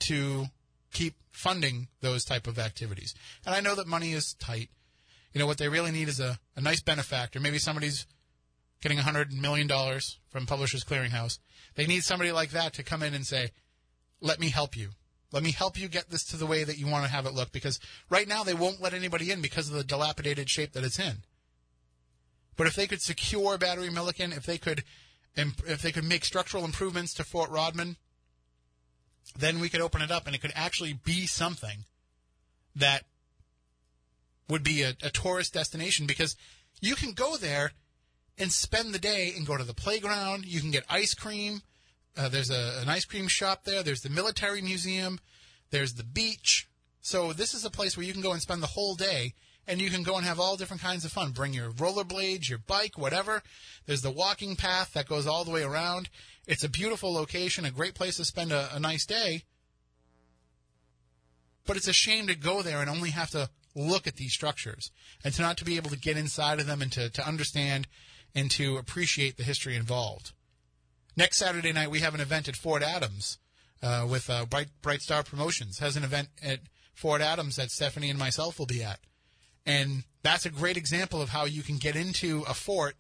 to keep funding those type of activities. And I know that money is tight. You know, what they really need is a, a nice benefactor. Maybe somebody's getting $100 million from Publishers Clearinghouse. They need somebody like that to come in and say, let me help you. Let me help you get this to the way that you want to have it look. Because right now they won't let anybody in because of the dilapidated shape that it's in. But if they could secure Battery Milliken, if they could, if they could make structural improvements to Fort Rodman, then we could open it up and it could actually be something that would be a, a tourist destination because you can go there and spend the day and go to the playground. You can get ice cream. Uh, there's a, an ice cream shop there. There's the military museum. There's the beach. So this is a place where you can go and spend the whole day and you can go and have all different kinds of fun. Bring your rollerblades, your bike, whatever. There's the walking path that goes all the way around. It's a beautiful location, a great place to spend a, a nice day. But it's a shame to go there and only have to look at these structures and to not to be able to get inside of them and to, to understand and to appreciate the history involved. Next Saturday night, we have an event at Fort Adams uh, with uh, Bright Bright Star Promotions has an event at Fort Adams that Stephanie and myself will be at, and that's a great example of how you can get into a fort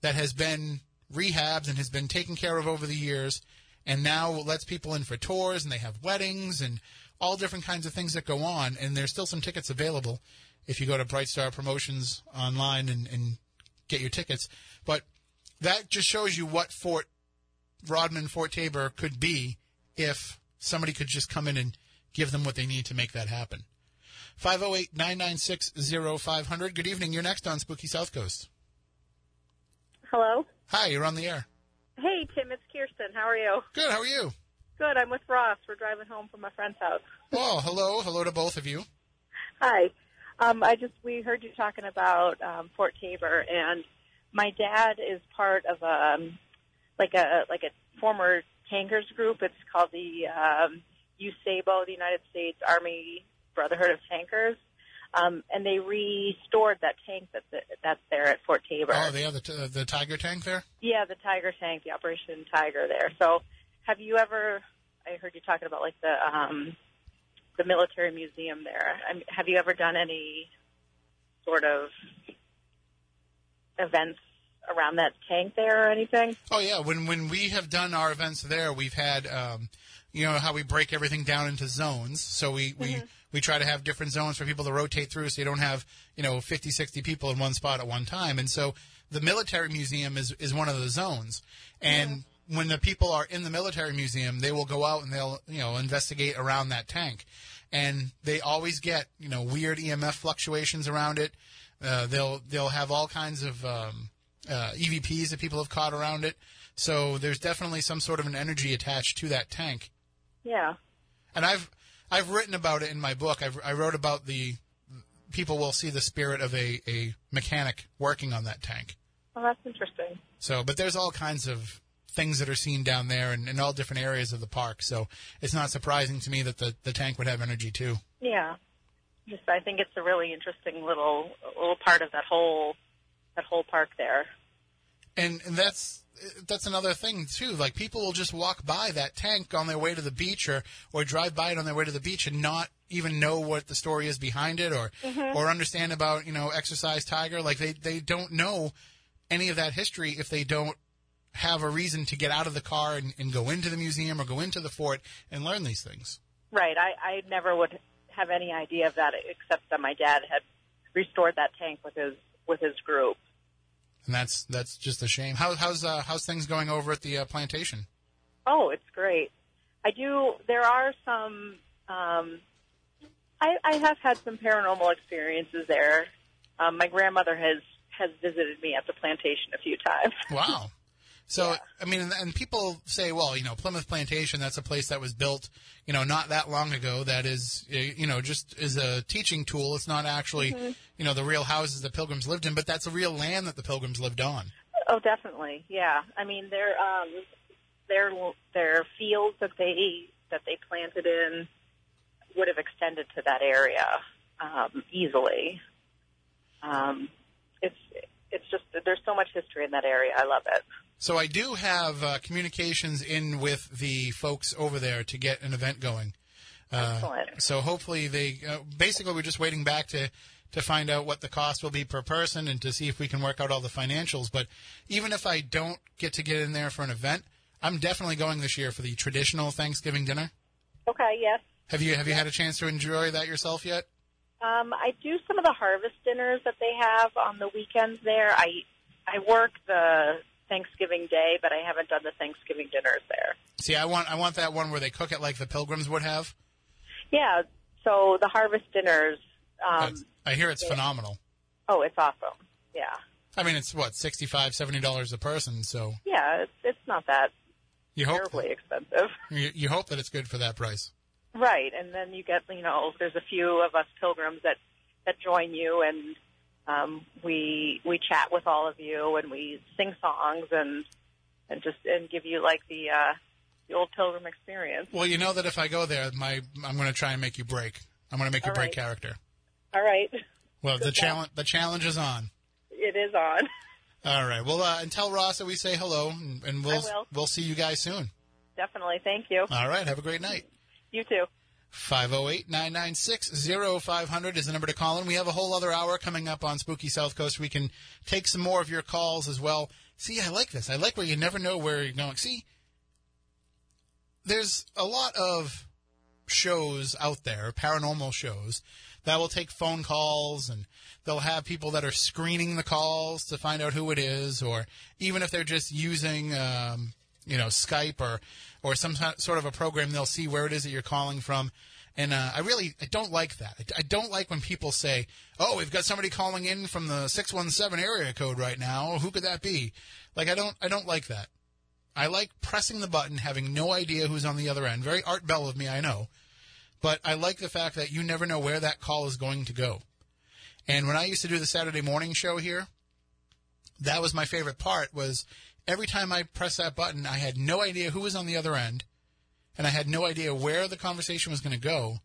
that has been rehabbed and has been taken care of over the years, and now lets people in for tours and they have weddings and all different kinds of things that go on. And there's still some tickets available if you go to Bright Star Promotions online and, and get your tickets. But that just shows you what Fort Rodman, Fort Taber could be if somebody could just come in and give them what they need to make that happen. 508 996 0500. Good evening. You're next on Spooky South Coast. Hello. Hi, you're on the air. Hey, Tim, it's Kirsten. How are you? Good. How are you? Good. I'm with Ross. We're driving home from my friend's house. *laughs* Oh, hello. Hello to both of you. Hi. Um, I just we heard you talking about um, Fort Taber, and my dad is part of a um, like a like a former tankers group. It's called the um, USABO, the United States Army Brotherhood of Tankers. Um, and they restored that tank that's that's there at Fort Taber. Oh, they have the t- the Tiger tank there. Yeah, the Tiger tank, the Operation Tiger there. So, have you ever? I heard you talking about like the um, the military museum there. I mean, have you ever done any sort of events around that tank there or anything? Oh yeah, when when we have done our events there, we've had um, you know how we break everything down into zones. So we we we try to have different zones for people to rotate through, so you don't have you know 50, 60 people in one spot at one time. And so the military museum is is one of the zones, and when the people are in the military museum, they will go out and they'll you know investigate around that tank, and they always get you know weird EMF fluctuations around it. Uh, they'll they'll have all kinds of um, uh, EVPs that people have caught around it. So there's definitely some sort of an energy attached to that tank. Yeah. And I've I've written about it in my book. I've, I wrote about the people will see the spirit of a, a mechanic working on that tank. Well, that's interesting. So, but there's all kinds of things that are seen down there in, in all different areas of the park. So it's not surprising to me that the, the tank would have energy too. Yeah. Just I think it's a really interesting little little part of that whole that whole park there. And, and that's that's another thing too. Like people will just walk by that tank on their way to the beach, or or drive by it on their way to the beach, and not even know what the story is behind it, or mm-hmm. or understand about you know exercise tiger. Like they they don't know any of that history if they don't have a reason to get out of the car and, and go into the museum or go into the fort and learn these things. Right. I, I never would have any idea of that except that my dad had restored that tank with his with his group. And that's that's just a shame. How, how's uh, how's things going over at the uh, plantation? Oh, it's great. I do. There are some. Um, I, I have had some paranormal experiences there. Um, my grandmother has has visited me at the plantation a few times. Wow. *laughs* So I mean, and, and people say, well, you know, Plimoth Plantation, that's a place that was built, you know, not that long ago. That is, uh, you know, just is a teaching tool. It's not actually, you know, the real houses the Pilgrims lived in, but that's a real land that the Pilgrims lived on. Oh, definitely. Yeah. I mean, their um, their their fields that they that they planted in would have extended to that area um, easily. Um, it's it's just there's so much history in that area. I love it. So I do have uh, communications in with the folks over there to get an event going. Uh, Excellent. so hopefully they uh, basically we're just waiting back to to find out what the cost will be per person and to see if we can work out all the financials. But even if I don't get to get in there for an event, I'm definitely going this year for the traditional Thanksgiving dinner. Okay. Yes. Have you have you had a chance to enjoy that yourself yet? Um, I do some of the harvest dinners that they have on the weekends there. I I work the Thanksgiving Day, but I haven't done the Thanksgiving dinners there. See, I want I want that one where they cook it like the Pilgrims would have. Yeah. So the harvest dinners. Um, I hear it's phenomenal. oh, it's awesome. Yeah. I mean, it's what sixty five, seventy dollars a person. So Yeah. It's it's not that you hope terribly expensive. you, you hope that it's good for that price. Right, and then you get you know there's a few of us pilgrims that that join you, and um, we we chat with all of you, and we sing songs and and just and give you like the uh, the old pilgrim experience. Well, you know that if I go there, my I'm going to try and make you break. I'm going to make you All break right. character. All right, Well, the challenge the challenge is on. it is on. *laughs* All right. Well, uh, and tell Ross that we say hello, and, and we'll we'll see you guys soon. Definitely. Thank you. All right. Have a great night. You too. 508 996 0500 is the number to call in. We have a whole other hour coming up on Spooky South Coast. We can take some more of your calls as well. See, I like this. I like where you never know where you're going. See, there's a lot of shows out there, paranormal shows, that will take phone calls and they'll have people that are screening the calls to find out who it is, or even if they're just using, um, you know, Skype or or some sort of a program, they'll see where it is that you're calling from. And uh, I really I don't like that. I, I don't like when people say, "Oh, we've got somebody calling in from the six one seven area code right now. Who could that be?" Like I don't I don't like that. I like pressing the button, having no idea who's on the other end. Very Art Bell of me, I know. But I like the fact that you never know where that call is going to go. And when I used to do the Saturday morning show here, that was my favorite part was every time I pressed that button, I had no idea who was on the other end, and I had no idea where the conversation was going to go.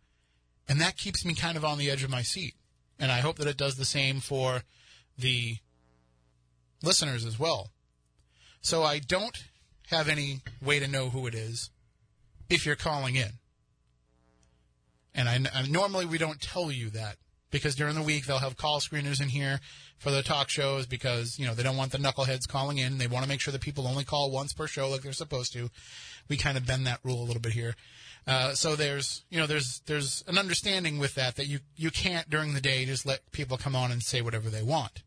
And that keeps me kind of on the edge of my seat. And I hope that it does the same for the listeners as well. So I don't have any way to know who it is if you're calling in. And I, I, normally we don't tell you that because during the week they'll have call screeners in here for the talk shows because you know they don't want the knuckleheads calling in. They want to make sure that people only call once per show like they're supposed to. We kind of bend that rule a little bit here. Uh, so there's you know there's there's an understanding with that that you you can't during the day just let people come on and say whatever they want.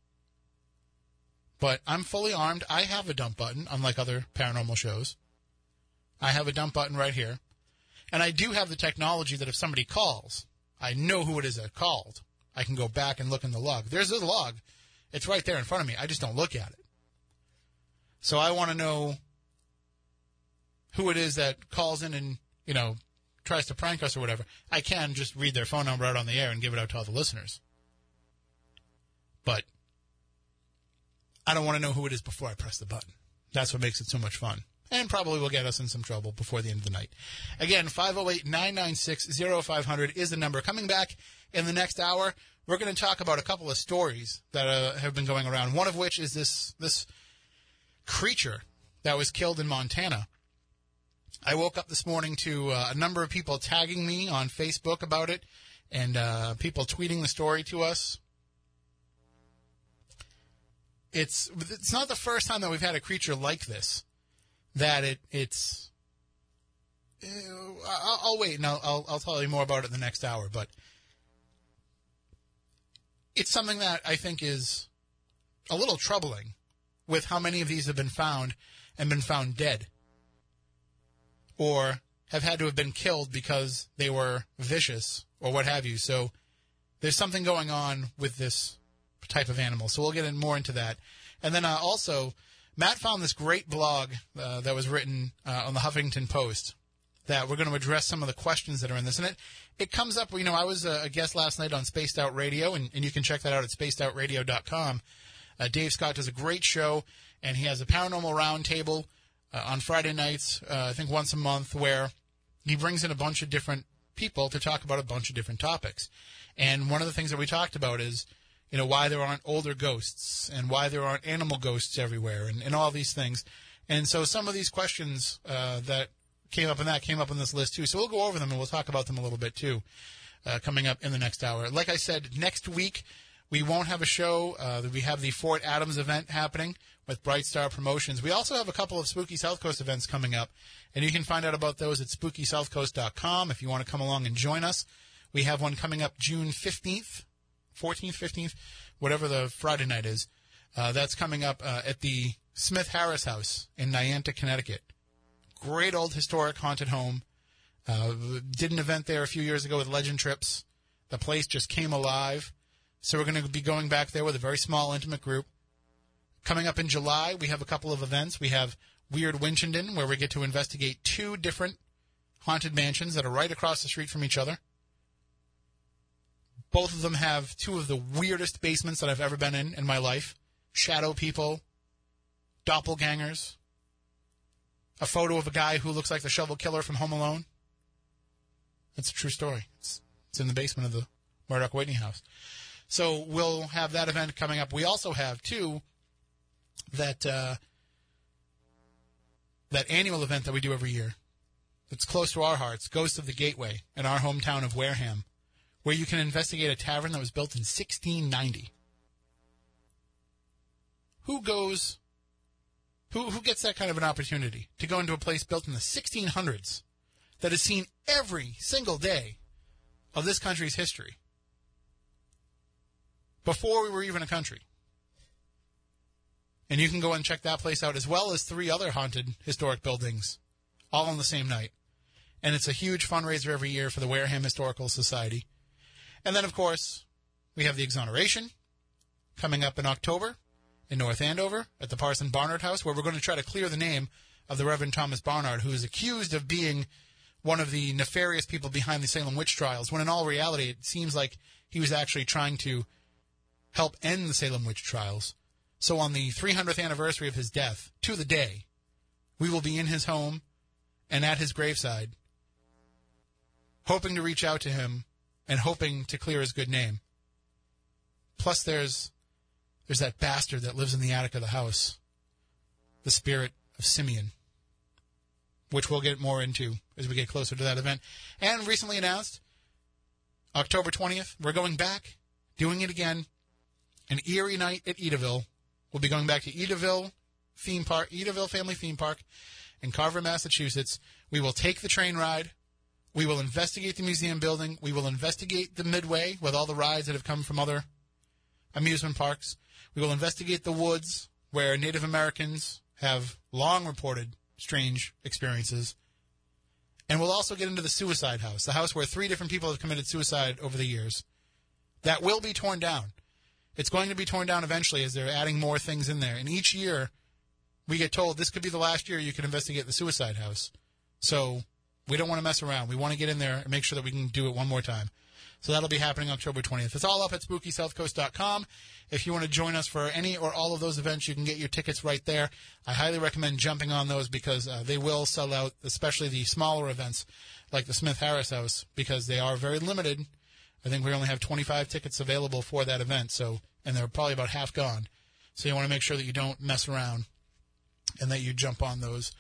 But I'm fully armed. I have a dump button, unlike other paranormal shows. I have a dump button right here. And I do have the technology that if somebody calls, I know who it is that called. I can go back and look in the log. There's a log. It's right there in front of me. I just don't look at it. So I want to know who it is that calls in and, you know, tries to prank us or whatever. I can just read their phone number out on the air and give it out to all the listeners. But I don't want to know who it is before I press the button. That's what makes it so much fun and probably will get us in some trouble before the end of the night. Again, 508 996 0500 is the number. Coming back in the next hour, we're going to talk about a couple of stories that uh, have been going around. One of which is this this creature that was killed in Montana. I woke up this morning to uh, a number of people tagging me on Facebook about it and uh, people tweeting the story to us. It's it's not the first time that we've had a creature like this that it it's. I'll, I'll wait and I'll, I'll, I'll tell you more about it in the next hour, but it's something that I think is a little troubling with how many of these have been found and been found dead or have had to have been killed because they were vicious or what have you. So there's something going on with this type of animal. So we'll get in more into that. And then uh, also, Matt found this great blog uh, that was written uh, on the Huffington Post that we're going to address some of the questions that are in this. And it, it comes up, you know, I was a guest last night on Spaced Out Radio, and, and you can check that out at spacedoutradio.com. Uh, Dave Scott does a great show, and he has a paranormal roundtable uh, on Friday nights, uh, I think once a month, where he brings in a bunch of different people to talk about a bunch of different topics. And one of the things that we talked about is – you know, why there aren't older ghosts and why there aren't animal ghosts everywhere and, and all these things. And so some of these questions uh, that came up in that came up on this list too. So we'll go over them and we'll talk about them a little bit too uh, coming up in the next hour. Like I said, next week we won't have a show. Uh, we have the Fort Adams event happening with Bright Star Promotions. We also have a couple of Spooky South Coast events coming up, and you can find out about those at SpookySouthCoast.com if you want to come along and join us. We have one coming up June 15th 14th, 15th, whatever the Friday night is. Uh, that's coming up uh, at the Smith Harris House in Niantic, Connecticut. Great old historic haunted home. Uh, did an event there a few years ago with Legend Trips. The place just came alive. So we're going to be going back there with a very small, intimate group. Coming up in July, we have a couple of events. We have Weird Winchendon, where we get to investigate two different haunted mansions that are right across the street from each other. Both of them have two of the weirdest basements that I've ever been in in my life. Shadow people, doppelgangers, a photo of a guy who looks like the shovel killer from Home Alone. That's a true story. It's, it's in the basement of the Murdock Whitney house. So we'll have that event coming up. We also have too that uh, that annual event that we do every year that's close to our hearts, Ghost of the Gateway, in our hometown of Wareham, where you can investigate a tavern that was built in 1690. Who goes, who, who gets that kind of an opportunity to go into a place built in the 1600s that has seen every single day of this country's history? Before we were even a country. And you can go and check that place out as well as three other haunted historic buildings all on the same night. And it's a huge fundraiser every year for the Wareham Historical Society. And then, of course, we have the exoneration coming up in October in North Andover at the Parson Barnard House, where we're going to try to clear the name of the Reverend Thomas Barnard, who is accused of being one of the nefarious people behind the Salem witch trials, when in all reality, it seems like he was actually trying to help end the Salem witch trials. So on the 300th anniversary of his death, to the day, we will be in his home and at his graveside, hoping to reach out to him and hoping to clear his good name. Plus, there's there's that bastard that lives in the attic of the house, the spirit of Simeon, which we'll get more into as we get closer to that event. And recently announced, October 20th, we're going back, doing it again, an eerie night at Edaville. We'll be going back to Edaville theme park, Edaville Family Theme Park in Carver, Massachusetts. We will take the train ride. We will investigate the museum building. We will investigate the Midway with all the rides that have come from other amusement parks. We will investigate the woods where Native Americans have long reported strange experiences. And we'll also get into the suicide house, the house where three different people have committed suicide over the years. That will be torn down. It's going to be torn down eventually as they're adding more things in there. And each year, we get told this could be the last year you can investigate the suicide house. So we don't want to mess around. We want to get in there and make sure that we can do it one more time. So that'll be happening October 20th. It's all up at spookysouthcoast.com. If you want to join us for any or all of those events, you can get your tickets right there. I highly recommend jumping on those because uh, they will sell out, especially the smaller events like the Smith Harris House, because they are very limited. I think we only have 25 tickets available for that event, so and they're probably about half gone. So you want to make sure that you don't mess around and that you jump on those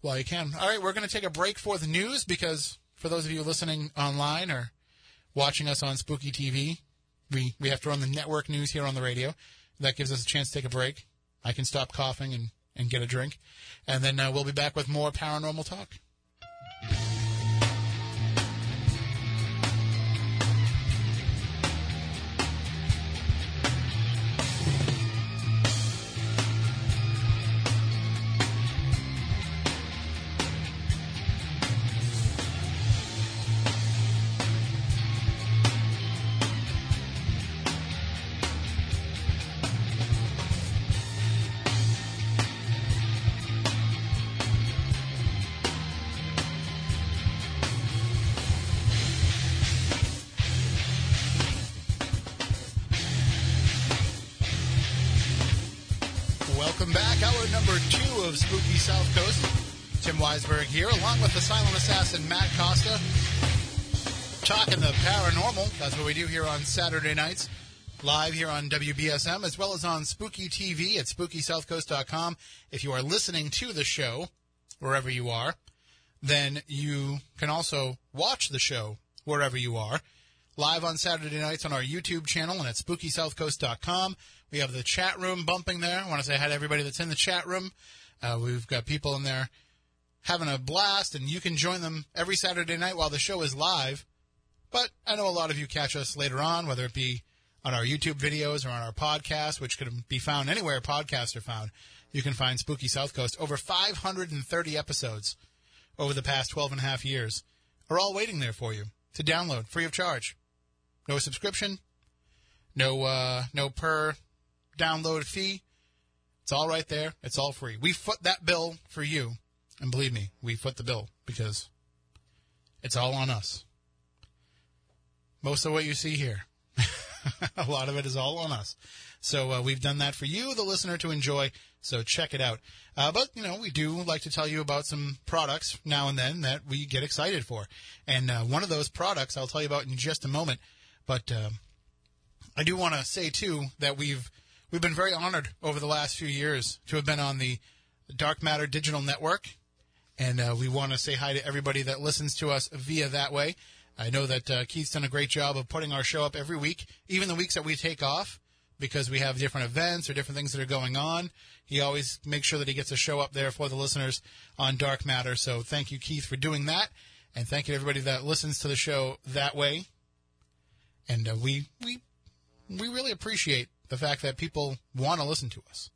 while you can. All right, we're going to take a break for the news because for those of you listening online or watching us on Spooky TV, we, we have to run the network news here on the radio. That gives us a chance to take a break. I can stop coughing and, and get a drink. And then uh, we'll be back with more paranormal talk. We do here on Saturday nights. Live here on WBSM, as well as on Spooky TV at SpookySouthCoast.com. If you are listening to the show, wherever you are, then you can also watch the show wherever you are. Live on Saturday nights on our YouTube channel and at SpookySouthCoast.com. We have the chat room bumping there. I want to say hi to everybody that's in the chat room. Uh, we've got people in there having a blast, and you can join them every Saturday night while the show is live. But I know a lot of you catch us later on, whether it be on our YouTube videos or on our podcast, which can be found anywhere podcasts are found. You can find Spooky South Coast. Over 530 episodes over the past 12 and a half years are all waiting there for you to download free of charge. No subscription, no uh, no per download fee. It's all right there. It's all free. We foot that bill for you, and believe me, we foot the bill because it's all on us. Most of what you see here, *laughs* a lot of it is all on us. So uh, we've done that for you, the listener, to enjoy. So check it out. Uh, but you know, we do like to tell you about some products now and then that we get excited for, and uh, one of those products I'll tell you about in just a moment. But uh, I do want to say too that we've we've been very honored over the last few years to have been on the Dark Matter Digital Network And uh, we want to say hi to everybody that listens to us via that way. I know that uh, Keith's done a great job of putting our show up every week, even the weeks that we take off because we have different events or different things that are going on. He always makes sure that he gets a show up there for the listeners on Dark Matter. So thank you, Keith, for doing that. And thank you to everybody that listens to the show that way. And uh, we, we, we really appreciate the fact that people want to listen to us.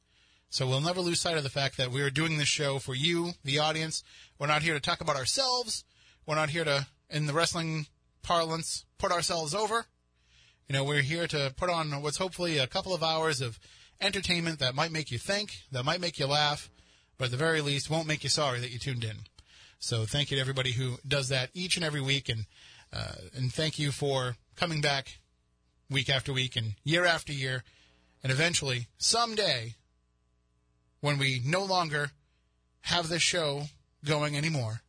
So we'll never lose sight of the fact that we are doing this show for you, the audience. We're not here to talk about ourselves. We're not here to, in the wrestling parlance, put ourselves over. You know, we're here to put on what's hopefully a couple of hours of entertainment that might make you think, that might make you laugh, but at the very least won't make you sorry that you tuned in. So thank you to everybody who does that each and every week, and uh, and thank you for coming back week after week and year after year, and eventually someday, when we no longer have this show going anymore,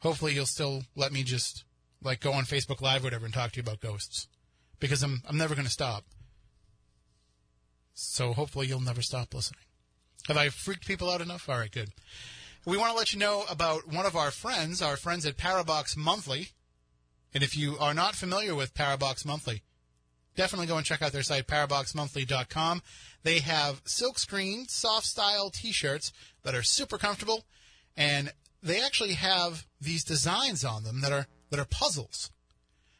hopefully you'll still let me just like go on Facebook Live or whatever and talk to you about ghosts because I'm I'm never going to stop. So hopefully you'll never stop listening. Have I freaked people out enough? All right, good. We want to let you know about one of our friends, our friends at Parabox Monthly. And if you are not familiar with Parabox Monthly, definitely go and check out their site, paraboxmonthly.com. They have silkscreen, soft style t shirts that are super comfortable, and they actually have these designs on them that are that are puzzles.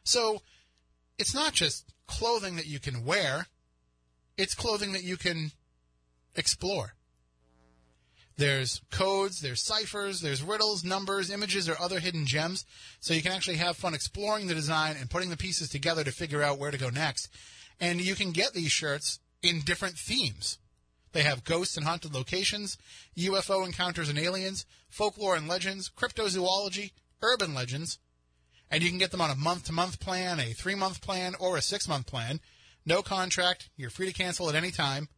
So it's not just clothing that you can wear, it's clothing that you can explore. There's codes, there's ciphers, there's riddles, numbers, images, or other hidden gems. So you can actually have fun exploring the design and putting the pieces together to figure out where to go next. And you can get these shirts in different themes. They have ghosts and haunted locations, UFO encounters and aliens, folklore and legends, cryptozoology, urban legends, and you can get them on a month to month plan, a three month plan, or a six month plan. No contract. You're free to cancel at any time.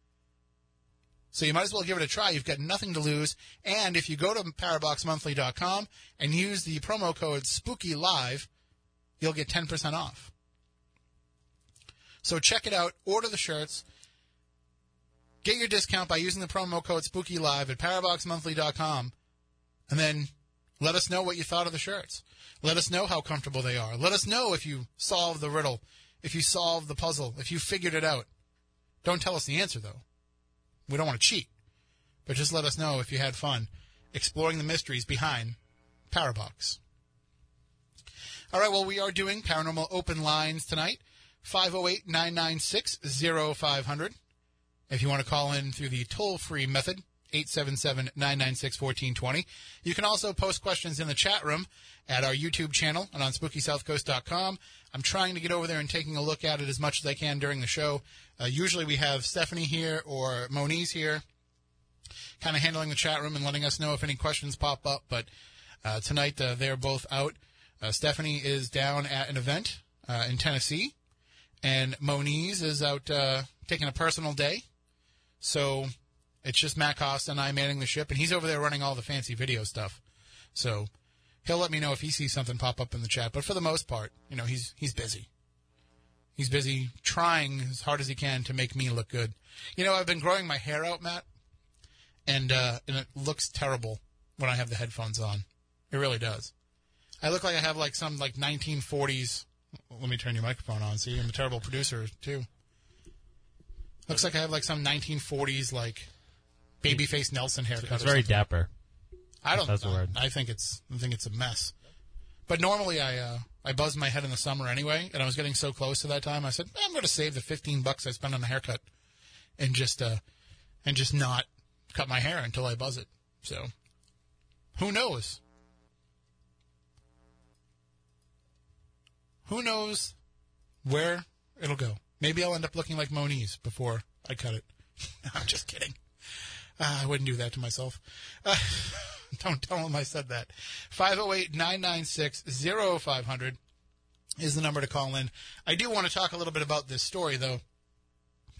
So you might as well give it a try. You've got nothing to lose. And if you go to paraboxmonthly.com and use the promo code SPOOKYLIVE, you'll get 10% off. So check it out. Order the shirts. Get your discount by using the promo code SPOOKYLIVE at paraboxmonthly.com. And then let us know what you thought of the shirts. Let us know how comfortable they are. Let us know if you solved the riddle, if you solved the puzzle, if you figured it out. Don't tell us the answer, though. We don't want to cheat. But just let us know if you had fun exploring the mysteries behind Parabox. All right, well, we are doing paranormal open lines tonight 508 996 0500. If you want to call in through the toll free method, 877-996-1420. You can also post questions in the chat room at our YouTube channel and on SpookySouthCoast.com. I'm trying to get over there and taking a look at it as much as I can during the show. Uh, usually we have Stephanie here or Moniz here kind of handling the chat room and letting us know if any questions pop up. But uh, tonight uh, they're both out. Uh, Stephanie is down at an event uh, in Tennessee, and Moniz is out uh, taking a personal day. So it's just Matt Costa and I manning the ship, and he's over there running all the fancy video stuff. So he'll let me know if he sees something pop up in the chat. But for the most part, you know, he's he's busy. He's busy trying as hard as he can to make me look good. You know, I've been growing my hair out, Matt, and uh, and it looks terrible when I have the headphones on. It really does. I look like I have like some like 1940s. Let me turn your microphone on. See, I'm a terrible producer too. Looks like I have like some 1940s like babyface Nelson haircut. It's very dapper. I don't. That's the word. I think it's. I think it's a mess. But normally I uh, I buzz my head in the summer anyway, and I was getting so close to that time. I said I'm going to save the 15 bucks I spent on the haircut, and just uh, and just not cut my hair until I buzz it. So, who knows? Who knows where it'll go? Maybe I'll end up looking like Moniz before I cut it. *laughs* I'm just kidding. Uh, I wouldn't do that to myself. Uh, *laughs* don't tell them I said that. 508 996 0500 is the number to call in. I do want to talk a little bit about this story, though,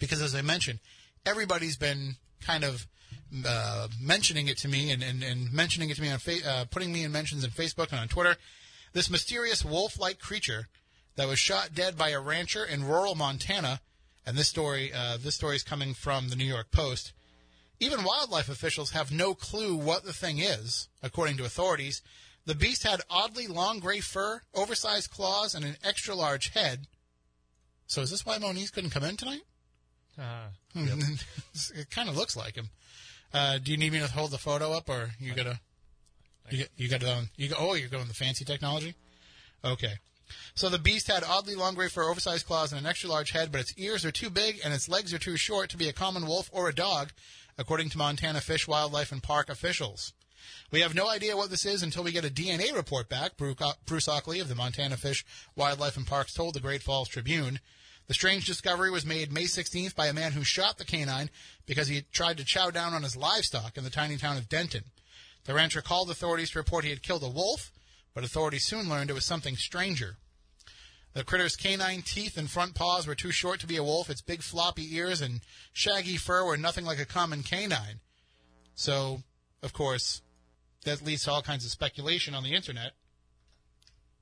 because as I mentioned, everybody's been kind of uh, mentioning it to me and, and, and mentioning it to me on fa- uh, putting me in mentions on Facebook and on Twitter. This mysterious wolf-like creature that was shot dead by a rancher in rural Montana, and this story uh, this story is coming from the New York Post, Even wildlife officials have no clue what the thing is, according to authorities. The beast had oddly long gray fur, oversized claws, and an extra large head. So is this why Moniz couldn't come in tonight? Uh, *laughs* it kind of looks like him. Uh, do you need me to hold the photo up, or you gotta? You got you got it on. You go. Oh, you're going the fancy technology. Okay. So the beast had oddly long gray fur, oversized claws, and an extra large head, but its ears are too big and its legs are too short to be a common wolf or a dog, according to Montana Fish, Wildlife, and Park officials. We have no idea what this is until we get a DNA report back, Bruce Auchly of the Montana Fish, Wildlife, and Parks told the Great Falls Tribune. The strange discovery was made May 16th by a man who shot the canine because he tried to chow down on his livestock in the tiny town of Denton. The rancher called authorities to report he had killed a wolf, but authorities soon learned it was something stranger. The critter's canine teeth and front paws were too short to be a wolf. Its big floppy ears and shaggy fur were nothing like a common canine. So, of course, that leads to all kinds of speculation on the internet.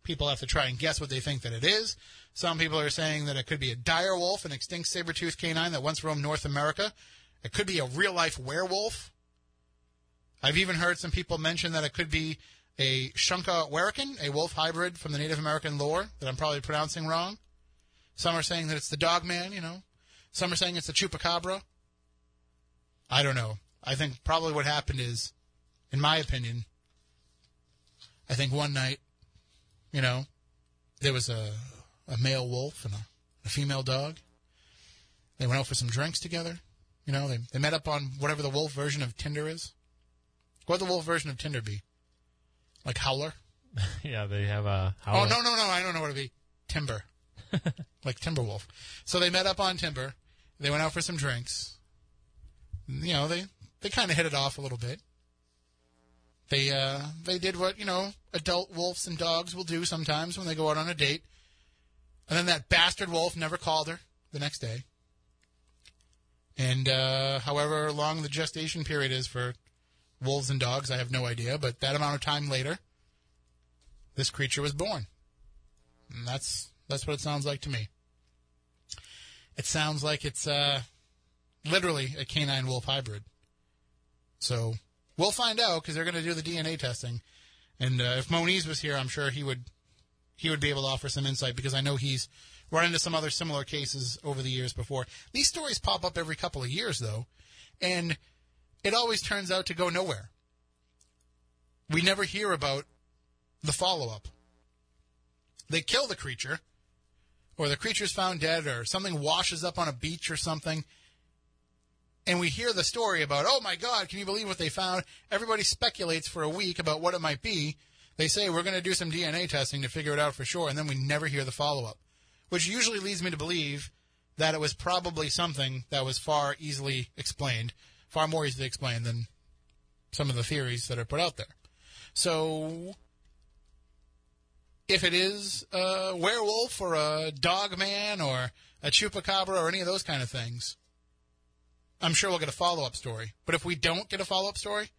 People have to try and guess what they think that it is. Some people are saying that it could be a dire wolf, an extinct saber-toothed canine that once roamed North America. It could be a real-life werewolf. I've even heard some people mention that it could be a Shunka Warakin, a wolf hybrid from the Native American lore that I'm probably pronouncing wrong. Some are saying that it's the dog man, you know. Some are saying it's the chupacabra. I don't know. I think probably what happened is, in my opinion, I think one night, you know, there was a, a male wolf and a, a female dog. They went out for some drinks together. You know, they, they met up on whatever the wolf version of Tinder is. What would the wolf version of Tinder be? Like Howler? *laughs* yeah, they have a. Oh, Howler. Oh no no no! I don't know what it'd be. Timber, *laughs* like Timberwolf. So they met up on Timber. They went out for some drinks. You know, they they kind of hit it off a little bit. They uh they did what you know adult wolves and dogs will do sometimes when they go out on a date. And then that bastard wolf never called her the next day. And uh, however long the gestation period is for wolves and dogs, I have no idea, but that amount of time later, this creature was born. And that's that's what it sounds like to me. It sounds like it's uh, literally a canine wolf hybrid. So we'll find out because they're going to do the DNA testing. And uh, if Moniz was here, I'm sure he would he would be able to offer some insight because I know he's run into some other similar cases over the years before. These stories pop up every couple of years though, and it always turns out to go nowhere. We never hear about the follow up. They kill the creature, or the creature's found dead, or something washes up on a beach or something. And we hear the story about, oh my God, can you believe what they found? Everybody speculates for a week about what it might be. They say, we're going to do some DNA testing to figure it out for sure, and then we never hear the follow up, which usually leads me to believe that it was probably something that was far easily explained far more easy to explain than some of the theories that are put out there. So, if it is a werewolf or a dog man or a chupacabra or any of those kind of things, I'm sure we'll get a follow up story. But if we don't get a follow up story,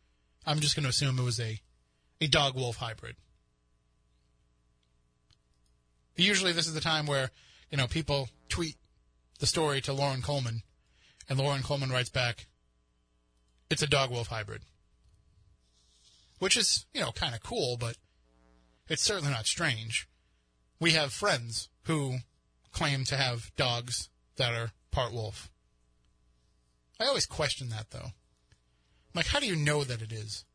I'm just going to assume it was a, a dog wolf hybrid. Usually, this is the time where, you know, people tweet the story to Loren Coleman, and Loren Coleman writes back, it's a dog wolf hybrid. Which is, you know, kind of cool, but it's certainly not strange. We have friends who claim to have dogs that are part wolf. I always question that, though. Like, how do you know that it is?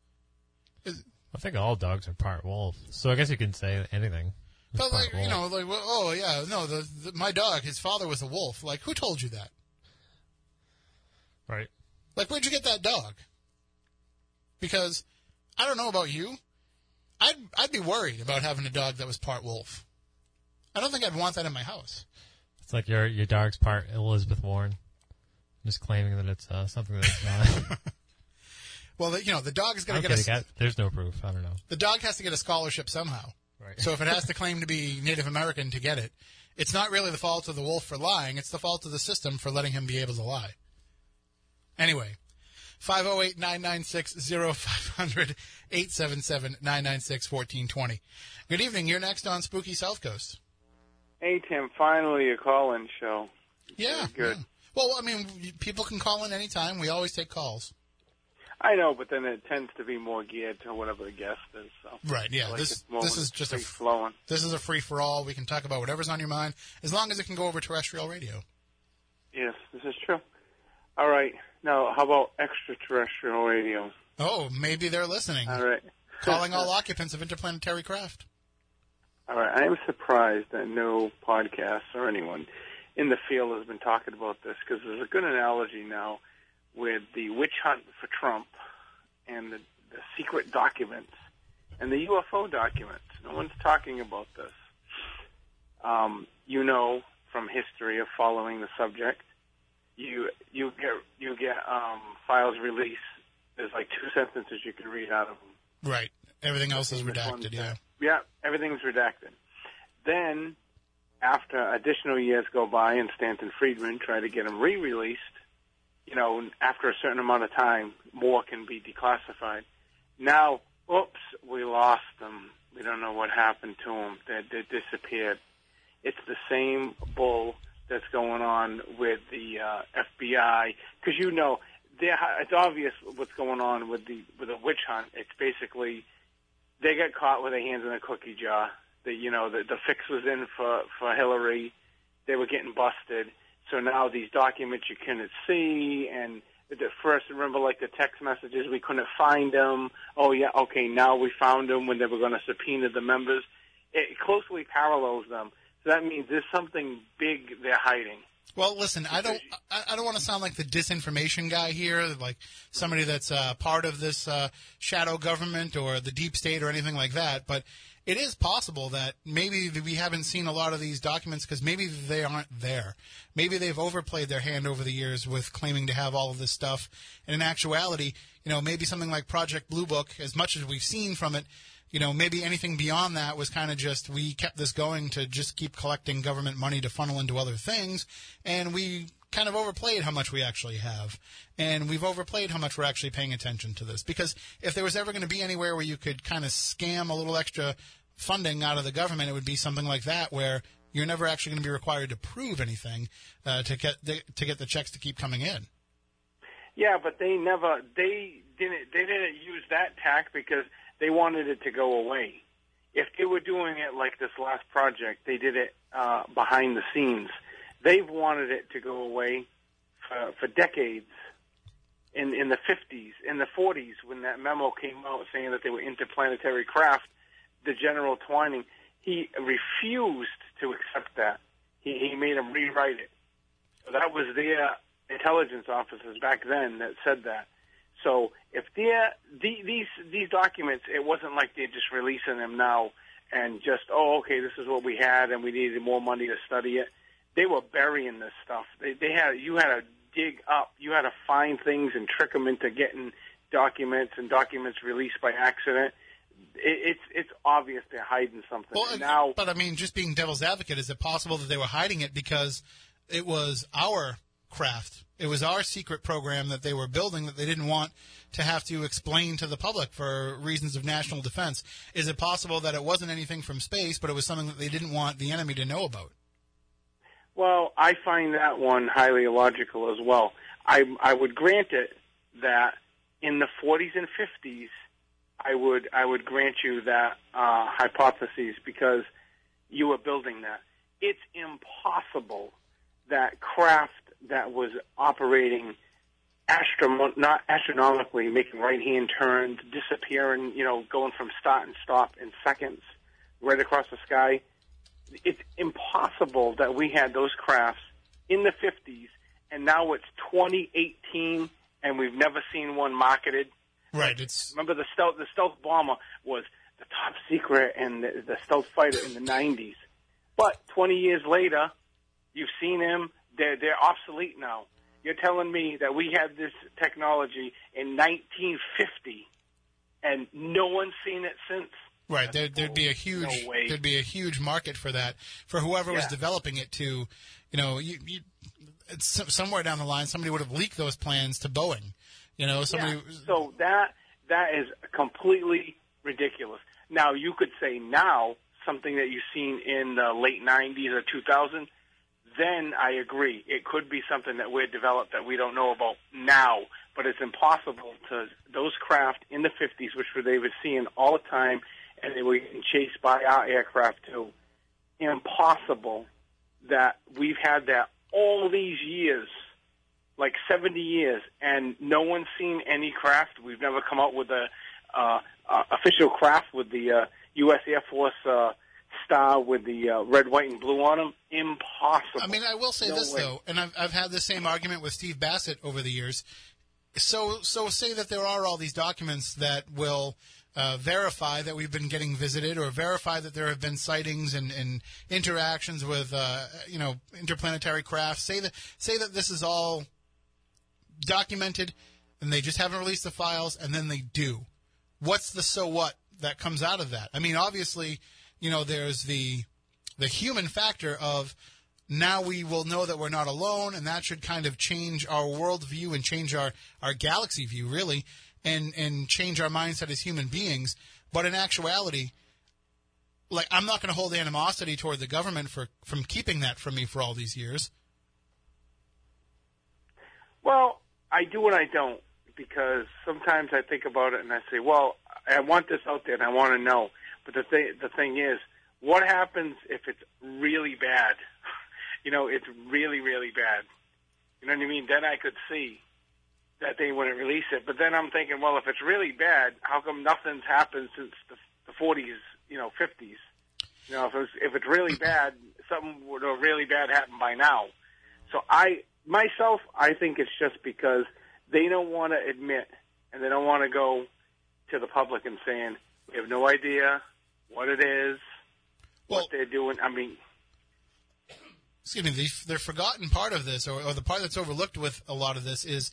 is I think all dogs are part wolf, so I guess you can say anything. But like, wolf. you know, like, well, oh yeah, no, the, the, my dog, his father was a wolf. Like, who told you that? Right. Like, where'd you get that dog? Because I don't know about you. I'd I'd be worried about having a dog that was part wolf. I don't think I'd want that in my house. It's like your your dog's part Elizabeth Warren, just claiming that it's uh, something that's not. *laughs* well, the, you know, the dog is going to get a. There's no proof. I don't know. The dog has to get a scholarship somehow. Right. So if it has to *laughs* claim to be Native American to get it, it's not really the fault of the wolf for lying. It's the fault of the system for letting him be able to lie. Anyway, 508 996 0500 877 996 1420. Good evening. You're next on Spooky South Coast. Hey, Tim. Finally, a call in show. Yeah. good. Yeah. Well, I mean, people can call in anytime. We always take calls. I know, but then it tends to be more geared to whatever the guest is. So Right. Yeah. like this this is just a flowing. this is a free for all. We can talk about whatever's on your mind as long as it can go over terrestrial radio. Yes, this is true. All right. Now, how about extraterrestrial radio? Oh, maybe they're listening. All right. Calling all *laughs* occupants of interplanetary craft. All right. I am surprised that no podcasts or anyone in the field has been talking about this because there's a good analogy now with the witch hunt for Trump and the, the secret documents and the UFO documents. No one's talking about this. Um, you know from history of following the subject, you you get you get um, files released. There's like two sentences you can read out of them. Right. Everything else is redacted. Yeah. Yeah, everything's redacted. Then, after additional years go by and Stanton Friedman try to get them re-released, you know, after a certain amount of time, more can be declassified. Now, oops, we lost them. We don't know what happened to them. They, they disappeared. It's the same bull that's going on with the uh, FBI because you know it's obvious what's going on with the with the witch hunt. It's basically they got caught with their hands in a cookie jar. The you know the the fix was in for for Hillary. They were getting busted. So now these documents you couldn't see, and at first remember like the text messages we couldn't find them. Oh yeah, okay, now we found them when they were going to subpoena the members. It closely parallels them. So that means there's something big they're hiding. Well, listen, I don't, I, don't want to sound like the disinformation guy here, like somebody that's uh, part of this uh, shadow government or the deep state or anything like that. But it is possible that maybe we haven't seen a lot of these documents because maybe they aren't there. Maybe they've overplayed their hand over the years with claiming to have all of this stuff. And in actuality, you know, maybe something like Project Blue Book, as much as we've seen from it, you know, maybe anything beyond that was kind of just we kept this going to just keep collecting government money to funnel into other things, and we kind of overplayed how much we actually have, and we've overplayed how much we're actually paying attention to this. Because if there was ever going to be anywhere where you could kind of scam a little extra funding out of the government, it would be something like that where you're never actually going to be required to prove anything uh, to get the, to get the checks to keep coming in. Yeah, but they never they didn't they didn't use that tack because they wanted it to go away. If they were doing it like this last project, they did it uh, behind the scenes. They've wanted it to go away for, for decades. In in the 50s, in the 40s, when that memo came out saying that they were interplanetary craft, the General Twining he refused to accept that. He he made them rewrite it. So that was their intelligence officers back then that said that. So if they're, the, these these documents, it wasn't like they're just releasing them now and just oh okay this is what we had and we needed more money to study it. They were burying this stuff. They, they had you had to dig up, you had to find things and trick them into getting documents and documents released by accident. It, it's it's obvious they're hiding something. Well, And now but I mean, just being devil's advocate, is it possible that they were hiding it because it was our craft? It was our secret program that they were building that they didn't want to have to explain to the public for reasons of national defense. Is it possible that it wasn't anything from space, but it was something that they didn't want the enemy to know about? Well, I find that one highly illogical as well. I I would grant it that in the 40s and 50s, I would I would grant you that uh, hypothesis because you were building that. It's impossible that craft that was operating astrom- not astronomically, making right hand turns, disappearing, you know, going from start and stop in seconds, right across the sky it's impossible that we had those crafts in the 50s and now it's 2018 and we've never seen one marketed. Right. It's Remember the stealth the stealth bomber was the top secret and the, the stealth fighter in the 90s. But 20 years later, you've seen him. They're they're obsolete now. You're telling me that we had this technology in 1950 and no one's seen it since. right. There, there'd be a huge no there'd be a huge market for that for whoever was developing it to, you know, you, you it's somewhere down the line somebody would have leaked those plans to Boeing. You know, somebody. Yeah. So that that is completely ridiculous. Now you could say now something that you've seen in the late '90s or 2000. Then I agree. It could be something that we're developed that we don't know about now. but it's impossible to those craft in the 50s, which were they were seeing all the time, and they were getting chased by our aircraft too. Impossible that we've had that all these years, like 70 years, and no one's seen any craft. We've never come out with a uh, uh, official craft with the uh, U.S. Air Force uh, star with the uh, red, white, and blue on them. Impossible. I mean, I will say No this way. though, and I've I've had the same argument with Steve Bassett over the years. So so say that there are all these documents that will uh, verify that we've been getting visited, or verify that there have been sightings and, and interactions with uh, you know interplanetary craft. Say that say that this is all documented, and they just haven't released the files, and then they do. What's the so what that comes out of that? I mean, obviously, you know, there's the the human factor of now we will know that we're not alone, and that should kind of change our worldview and change our, our galaxy view, really, and, and change our mindset as human beings. But in actuality, like I'm not going to hold animosity toward the government for from keeping that from me for all these years. Well, I do and I don't because sometimes I think about it and I say, well, I want this out there and I want to know. But the thing, the thing is, what happens if it's really bad? *laughs* You know, it's really, really bad. You know what I mean? Then I could see that they wouldn't release it. But then I'm thinking, well, if it's really bad, how come nothing's happened since the, the 40s, you know, 50s? You know, if it's, if it's really *clears throat* bad, something would have really bad happened by now. So I, myself, I think it's just because they don't want to admit and they don't want to go to the public and saying, we have no idea what it is, Well- what they're doing. I mean, excuse me, the, the forgotten part of this, or, or the part that's overlooked with a lot of this, is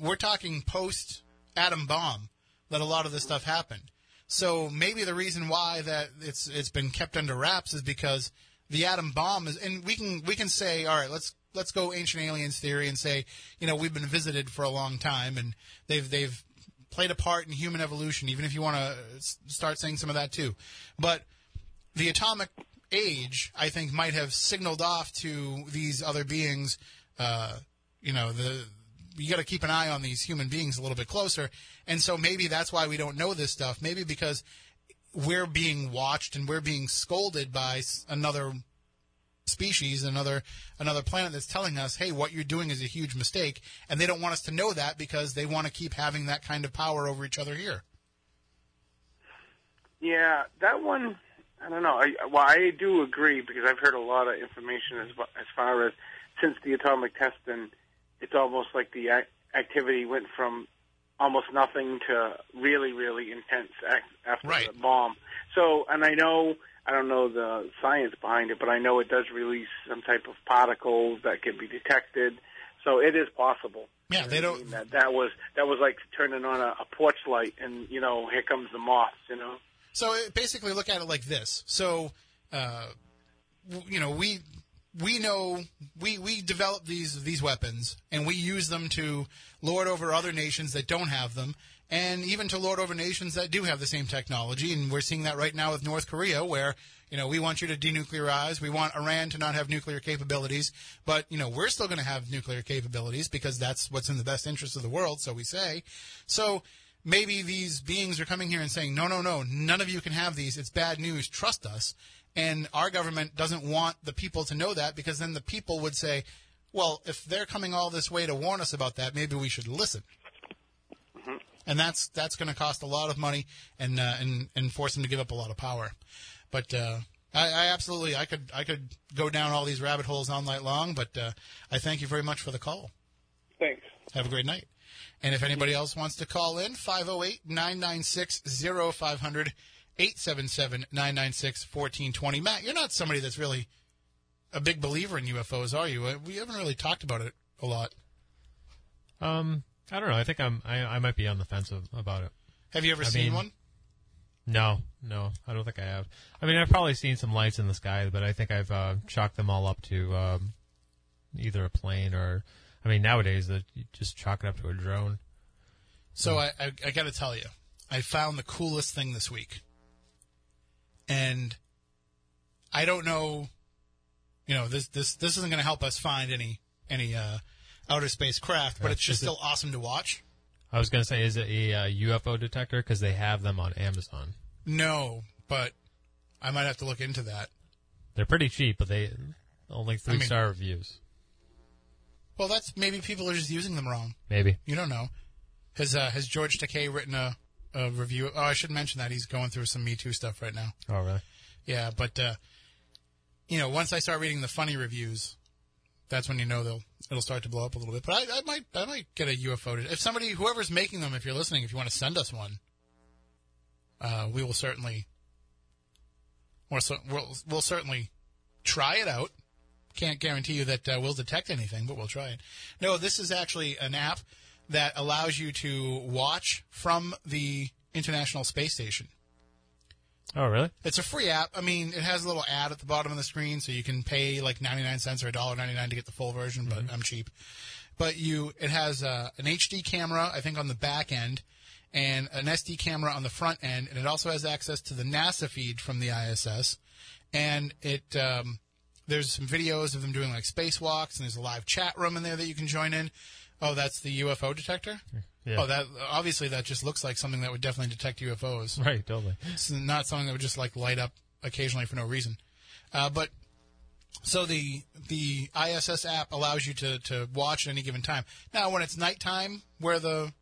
we're talking post atom bomb that a lot of this stuff happened. So maybe the reason why that it's it's been kept under wraps is because the atom bomb is, and we can we can say, all right, let's let's go ancient aliens theory and say, you know, we've been visited for a long time and they've they've played a part in human evolution. Even if you want to start saying some of that too, but the atomic age, I think, might have signaled off to these other beings. Uh, you know, the you got to keep an eye on these human beings a little bit closer, and so maybe that's why we don't know this stuff. Maybe because we're being watched and we're being scolded by another species, another another planet that's telling us, "Hey, what you're doing is a huge mistake," and they don't want us to know that because they want to keep having that kind of power over each other here. Yeah, that one. I don't know. I, well, I do agree because I've heard a lot of information as as far as since the atomic testing, it's almost like the ac- activity went from almost nothing to really, really intense ac- after Right. the bomb. So, and I know I don't know the science behind it, but I know it does release some type of particles that can be detected. So it is possible. Yeah, they don't. that that was that was like turning on a, a porch light, and you know, here comes the moths. You know. So it- basically, look at it like this. So, uh, w- you know, we we know we we develop these these weapons and we use them to lord over other nations that don't have them, and even to lord over nations that do have the same technology. And we're seeing that right now with North Korea, where you know we want you to denuclearize, we want Iran to not have nuclear capabilities, but you know we're still going to have nuclear capabilities because that's what's in the best interest of the world. So we say. So maybe these beings are coming here and saying, no, no, no, none of you can have these. It's bad news. Trust us. And our government doesn't want the people to know that because then the people would say, well, if they're coming all this way to warn us about that, maybe we should listen. And that's that's going to cost a lot of money and uh, and and force them to give up a lot of power. But uh, I, I absolutely I could I could go down all these rabbit holes all night long. But uh, I thank you very much for the call. Thanks. Have a great night. And if anybody else wants to call in, 508 996 0500 877 996 1420. Matt, you're not somebody that's really a big believer in UFOs, are you? Uh, We haven't really talked about it a lot. Um, I don't know. I think I'm. I, I might be on the fence of, about it. Have you ever I seen mean- one? No, no, I don't think I have. I mean, I've probably seen some lights in the sky, but I think I've uh, chalked them all up to um, either a plane or. I mean, nowadays that you just chalk it up to a drone. So I, I, I got to tell you, I found the coolest thing this week, and I don't know. You know, this this this isn't going to help us find any any uh, outer space craft, but Right. it's just Is it- still awesome to watch. I was gonna say, is it a uh, UFO detector? Because they have them on Amazon. No, but I might have to look into that. They're pretty cheap, but they only three mean- star reviews. Well, that's maybe people are just using them wrong. Maybe. You don't know. Has uh, has George Takei written a, a review? Oh, I should mention that he's going through some Me Too stuff right now. Oh, really? Yeah, but uh, you know, once I start reading the funny reviews, that's when you know they'll it'll start to blow up a little bit. But I, I might I might get a UFO. To, if somebody, whoever's making them, if you're listening, if you want to send us one, uh, we will certainly, or so, we'll we'll certainly try it out. Can't guarantee you that uh, we'll detect anything, but we'll try it. No, this is actually an app that allows you to watch from the International Space Station. Oh, really? It's a free app. I mean, it has a little ad at the bottom of the screen, so you can pay like ninety nine cents or $1.99 to get the full version. But I'm cheap. But you, it has uh, an HD camera, I think, on the back end, and an SD camera on the front end, and it also has access to the NASA feed from the ISS. And it, um, there's some videos of them doing like spacewalks, and there's a live chat room in there that you can join in. Oh, that's the UFO detector. Yeah. Oh, that obviously that just looks like something that would definitely detect UFOs. *laughs* Right, totally. It's not something that would just like light up occasionally for no reason. Uh, but so the the ISS app allows you to to watch at any given time. Now, when it's nighttime, where the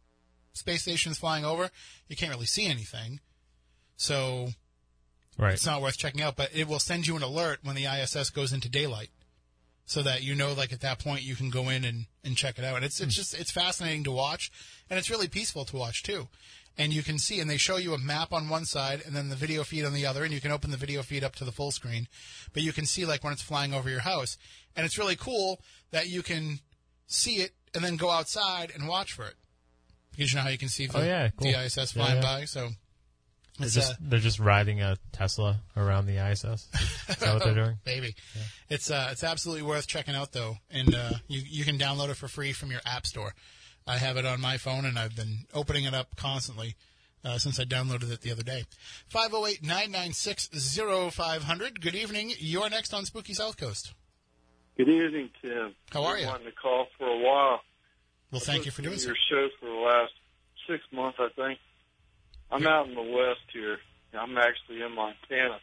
space station is flying over, you can't really see anything. So Right. it's not worth checking out. But it will send you an alert when the ISS goes into daylight, so that you know, like at that point, you can go in and, and check it out. And it's it's hmm. just it's fascinating to watch, and it's really peaceful to watch too. And you can see, and they show you a map on one side, and then the video feed on the other, and you can open the video feed up to the full screen. But you can see like when it's flying over your house, and it's really cool that you can see it and then go outside and watch for it. Because you know how you can see oh, the, Oh, yeah, cool. the ISS Yeah, flying yeah. by, so They're it's just uh, they're just riding a Tesla around the ISS. Is that what they're *laughs* doing? Maybe. It's uh, it's absolutely worth checking out though, and uh, you you can download it for free from your app store. I have it on my phone, and I've been opening it up constantly uh, since I downloaded it the other day. 508-996-0500. Good evening. You're next on Spooky South Coast. Good evening, Tim. How are Been you? Wanting to call for a while. Well, thank you for doing Listened so. Your show for the last six months, I think. I'm out in the west here. I'm actually in Montana.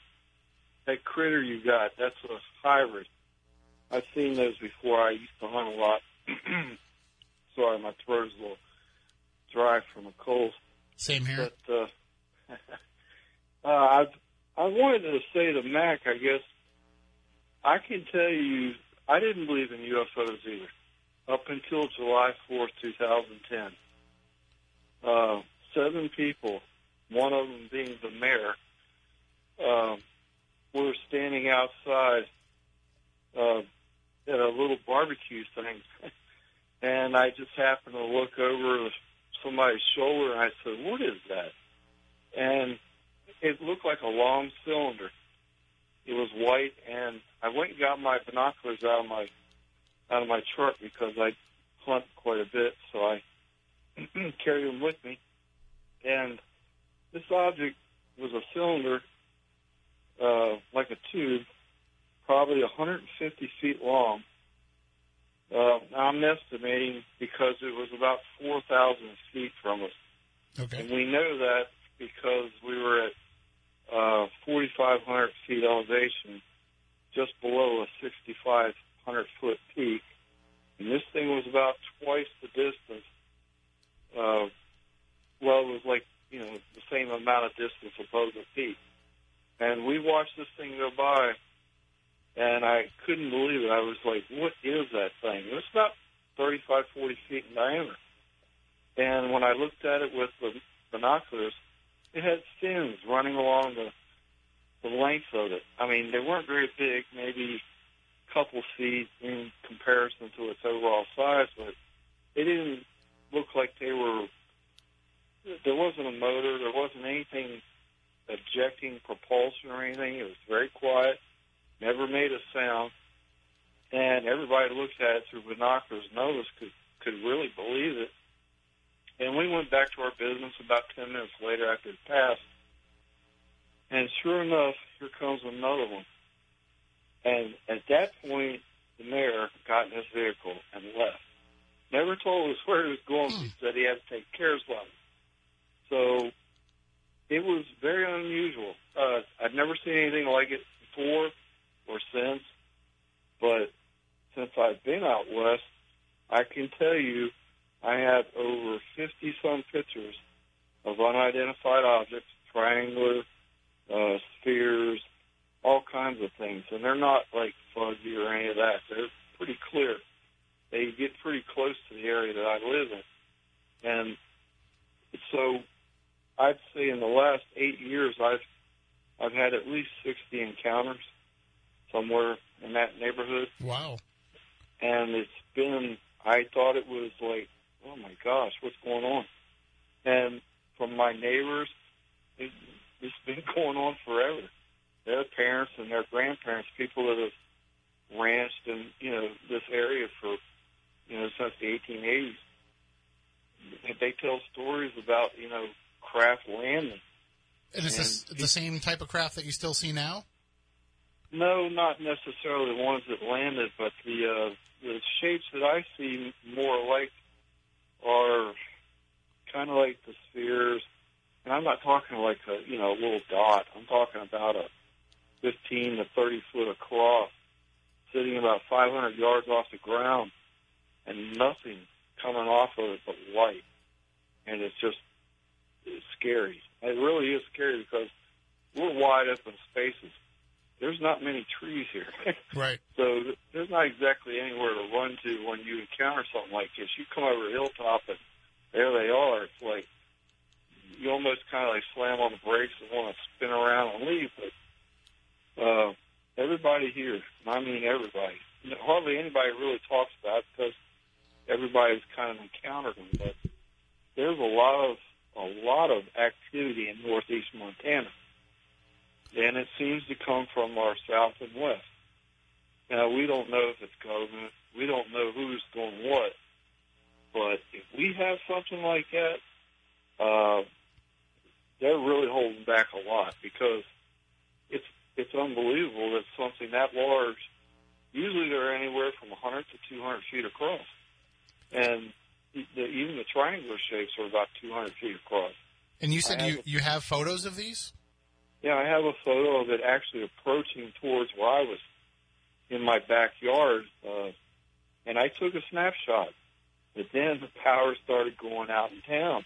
That critter you got, that's a hybrid. I've seen those before. I used to hunt a lot. *clears throat* Sorry, my throat is a little dry from a cold. Same here. But uh, *laughs* uh, I I wanted to say to Mac, I guess I can tell you, I didn't believe in UFOs either up until July fourth, two thousand ten. Uh, seven people, one of them being the mayor, um, were standing outside uh, at a little barbecue thing, *laughs* and I just happened to look over somebody's shoulder, and I said, "What is that?" And it looked like a long cylinder. It was white, and I went and got my binoculars out of my out of my truck because I hunt quite a bit, so I *clears throat* carry them with me. And this object was a cylinder, uh, like a tube, probably 150 feet long. Uh, I'm estimating because it was about 4,000 feet from us. Okay. And we know that because we were at uh, 4,500 feet elevation, just below a 6,500 foot peak. And this thing was about twice the distance. Uh, well, it was like, you know, the same amount of distance above the peak. And we watched this thing go by, and I couldn't believe it. I was like, what is that thing? It was about 35, 40 feet in diameter. And when I looked at it with the binoculars, it had fins running along the the length of it. I mean, they weren't very big, maybe a couple feet in comparison to its overall size, but they didn't look like they were. There wasn't a motor. There wasn't anything ejecting propulsion or anything. It was very quiet, never made a sound, and everybody who looked at it through binoculars, none of us could could really believe it. And we went back to our business about 10 minutes later after it passed. And sure enough, here comes another one. And at that point, the mayor got in his vehicle and left. Never told us where he was going. He hmm. said he had to take CARES letter. So it was very unusual. Uh, I've never seen anything like it before or since. But since I've been out west, I can tell you I have over 50 some pictures of unidentified objects, triangular, uh, spheres, all kinds of things. And they're not like fuzzy or any of that. They're pretty clear. They get pretty close to the area that I live in. And so I'd say in the last eight years, I've I've had at least 60 encounters somewhere in that neighborhood Wow. and it's been I thought it was like, oh my gosh, what's going on? And from my neighbors, it, it's been *laughs* going on forever. Their parents and their grandparents, people that have ranched in you know this area for you know since the 1880s, they tell stories about you know craft landing. And is this And- the same type of craft that you still see now? No, not necessarily the ones that landed, but the uh, the shapes that I see more like are kind of like the spheres. And I'm not talking like a you know a little dot. I'm talking about a 15 to 30 foot across, sitting about 500 yards off the ground, and nothing coming off of it but light. And it's just it's scary. It really is scary because we're wide open spaces. There's not many trees here. *laughs* Right. So there's not exactly anywhere to run to when you encounter something like this. You come over a hilltop and there they are. It's like you almost kind of like slam on the brakes and want to spin around and leave. But uh, everybody here, and I mean everybody, hardly anybody really talks about it because everybody's kind of encountered them. But there's a lot of a lot of activity in northeast Montana, and it seems to come from our south and west. Now, we don't know if it's government. We don't know who's doing what. But if we have something like that, uh, they're really holding back a lot because it's it's unbelievable that something that large. Usually, they're anywhere from 100 to 200 feet across, and the, even the triangular shapes are about 200 feet across. And you said you, a- you have photos of these? Yeah, I have a photo of it actually approaching towards where I was in my backyard, uh, and I took a snapshot. But then the power started going out in town,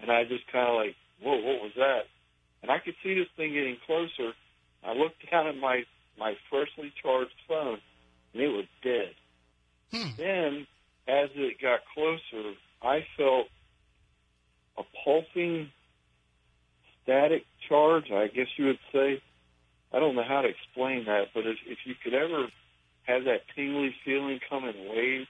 and I just kind of like, whoa, what was that? And I could see this thing getting closer. I looked down at my my freshly charged phone, and it was dead. Hmm. Then, as it got closer, I felt a pulsing static charge, I guess you would say. I don't know how to explain that, but if, if you could ever have that tingly feeling come in waves,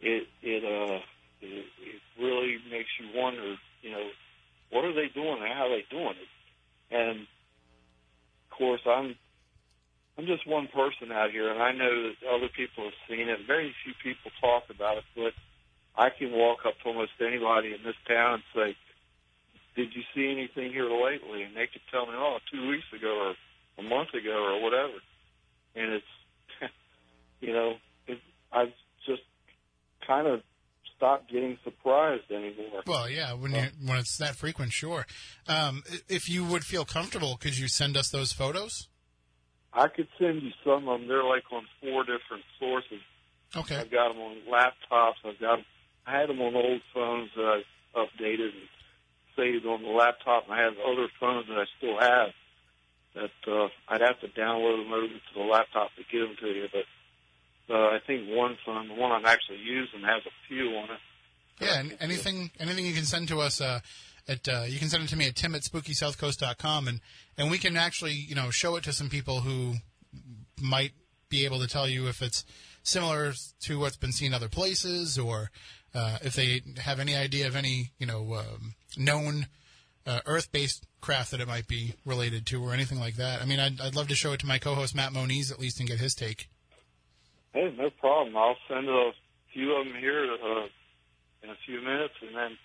it it uh it, it really makes you wonder, you know, what are they doing and how are they doing it? And of course, I'm I'm just one person out here, and I know that other people have seen it. Very few people talk about it, but I can walk up to almost anybody in this town and say, did you see anything here lately? And they could tell me, oh, two weeks ago or a month ago or whatever. And it's, *laughs* you know, it, I've just kind of stopped getting surprised anymore. Well, yeah, when you when it's that frequent, sure. Um, if you would feel comfortable, could you send us those photos? I could send you some of them. They're like on four different sources. Okay. I've got them on laptops. I've got them. I had them on old phones that I updated and saved on the laptop. And I have other phones that I still have that uh, I'd have to download them over to the laptop to give them to you. But uh, I think one phone, the one I'm actually using, has a few on it. Yeah, and anything anything you can send to us uh, at uh, you can send it to me at tim at spookysouthcoast.com and and we can actually you know show it to some people who might be able to tell you if it's similar to what's been seen other places or uh, if they have any idea of any you know um, known uh, Earth-based craft that it might be related to or anything like that. I mean, I'd, I'd love to show it to my co-host Matt Moniz at least and get his take. Hey, no problem. I'll send a few of them here uh, in a few minutes, and then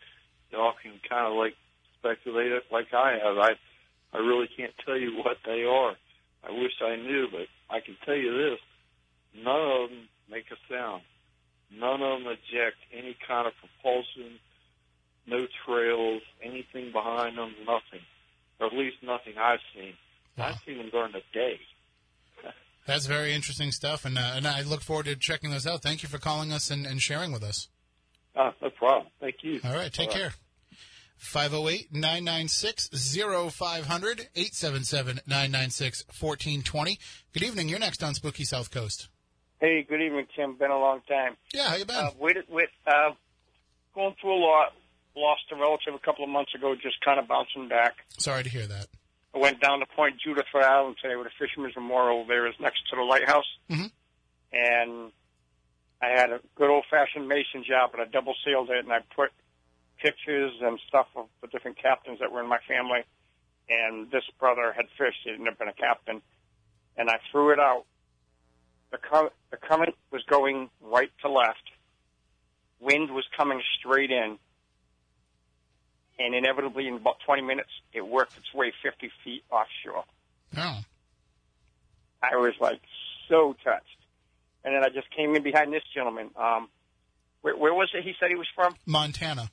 y'all can kind of like speculate it like I have. I I really can't tell you what they are. I wish I knew, but I can tell you this: none of them make a sound. none of them eject any kind of propulsion, no trails, anything behind them, nothing. Or at least nothing I've seen. Wow. I've seen them during the day. That's very interesting stuff, and uh, and I look forward to checking those out. Thank you for calling us and, and sharing with us. Uh, no problem. Thank you. All right, take All care. 508 996 0500 877 996 1420. Good evening. You're next on Spooky South Coast. Hey, good evening, Tim. Been a long time. Yeah, how you been? Uh, wait, wait, uh, going through a lot. Lost a relative a couple of months ago, just kind of bouncing back. Sorry to hear that. I went down to Point Judith Island today with a Fisherman's Memorial. There is next to the lighthouse. Mhm. And I had a good old fashioned mason job, but I double sealed it and I put pictures and stuff of the different captains that were in my family. And this brother had fished. He had never been a captain. And I threw it out. The, cur- the current was going right to left. Wind was coming straight in. And inevitably, in about 20 minutes, it worked its way 50 feet offshore. Oh, I was like so touched. And then I just came in behind this gentleman. Um, where, where was it he said he was from? Montana.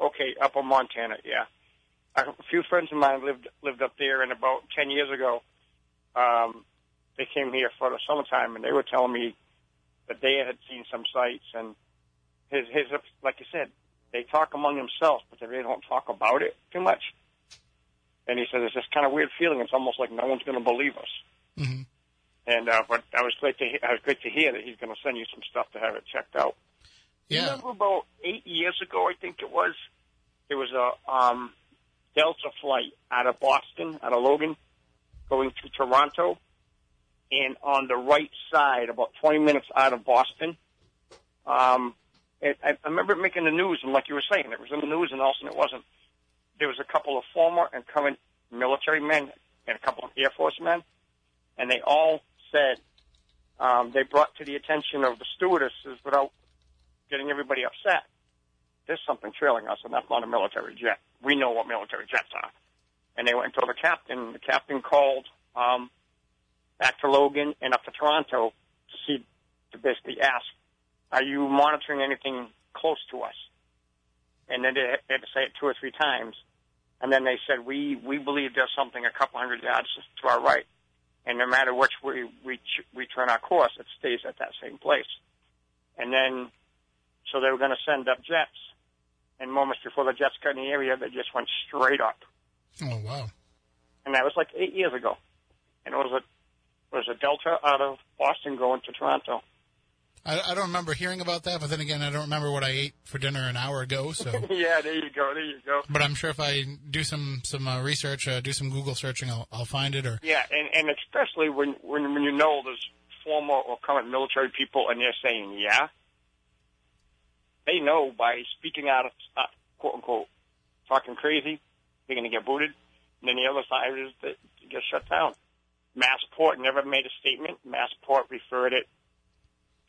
Okay, up in Montana, yeah. A few friends of mine lived lived up there, and about ten years ago, um, they came here for the summertime, and they were telling me that they had seen some sights, and his his like you said, they talk among themselves, but they really don't talk about it too much. And he said, "It's this kind of weird feeling. It's almost like no one's going to believe us." hmm And uh, but I was great to he- I was great to hear that he's going to send you some stuff to have it checked out. Yeah. remember about eight years ago, I think it was, there was a um, Delta flight out of Boston, out of Logan, going to Toronto, and on the right side, about 20 minutes out of Boston, um, it, I, I remember it making the news, and like you were saying, it was in the news, and all of a sudden it wasn't. There was a couple of former and current military men and a couple of Air Force men, and they all said um, they brought to the attention of the stewardesses without getting everybody upset. There's something trailing us, and that's not a military jet. We know what military jets are. And they went and told the captain. The captain called um, back to Logan and up to Toronto to see, to basically ask, "Are you monitoring anything close to us?" And then they had to say it two or three times. And then they said, "We we believe there's something a couple hundred yards to our right, and no matter which way we we turn our course, it stays at that same place." And then so they were going to send up jets. And moments before the jets got in the area, they just went straight up. Oh, wow. And that was like eight years ago. And it was a it was a Delta out of Boston going to Toronto. I, I don't remember hearing about that, but then again, I don't remember what I ate for dinner an hour ago. So, *laughs* yeah, there you go, there you go. but I'm sure if I do some some uh, research, uh, do some Google searching, I'll, I'll find it. Or Yeah, and and especially when when when you know there's former or current military people and they're saying yeah, they know by speaking out of uh, quote unquote talking crazy, they're going to get booted. And then the other side is that you get shut down. Massport never made a statement. Massport referred it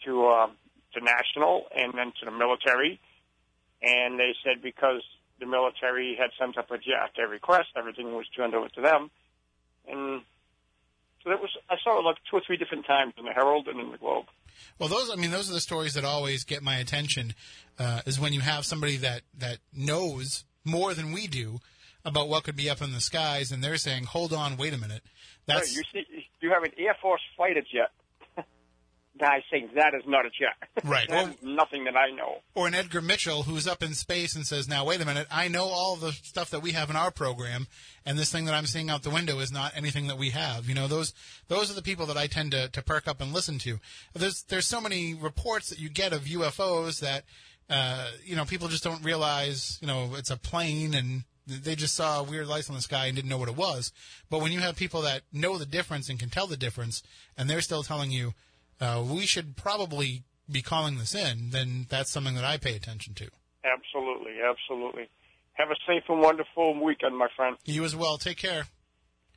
to um, to national and then to the military, and they said because the military had sent up a jet at request, everything was turned over to them, and so that was I saw it like two or three different times in the Herald and in the Globe. Well, those I mean, those are the stories that always get my attention. Uh, is when you have somebody that that knows more than we do about what could be up in the skies, and they're saying, "Hold on, wait a minute." That's you see, you have an Air Force fighter jet. Guy saying that is not a jet. *laughs* Right. *laughs* Well- nothing that I know. or an Edgar Mitchell who's up in space and says, "Now wait a minute, I know all the stuff that we have in our program, and this thing that I'm seeing out the window is not anything that we have." You know, those those are the people that I tend to, to perk up and listen to. There's there's so many reports that you get of UFOs that uh, you know people just don't realize. You know, it's a plane and they just saw weird lights on the sky and didn't know what it was. But when you have people that know the difference and can tell the difference, and they're still telling you, uh, we should probably be calling this in, then that's something that I pay attention to. Absolutely, absolutely. Have a safe and wonderful weekend, my friend. You as well. Take care.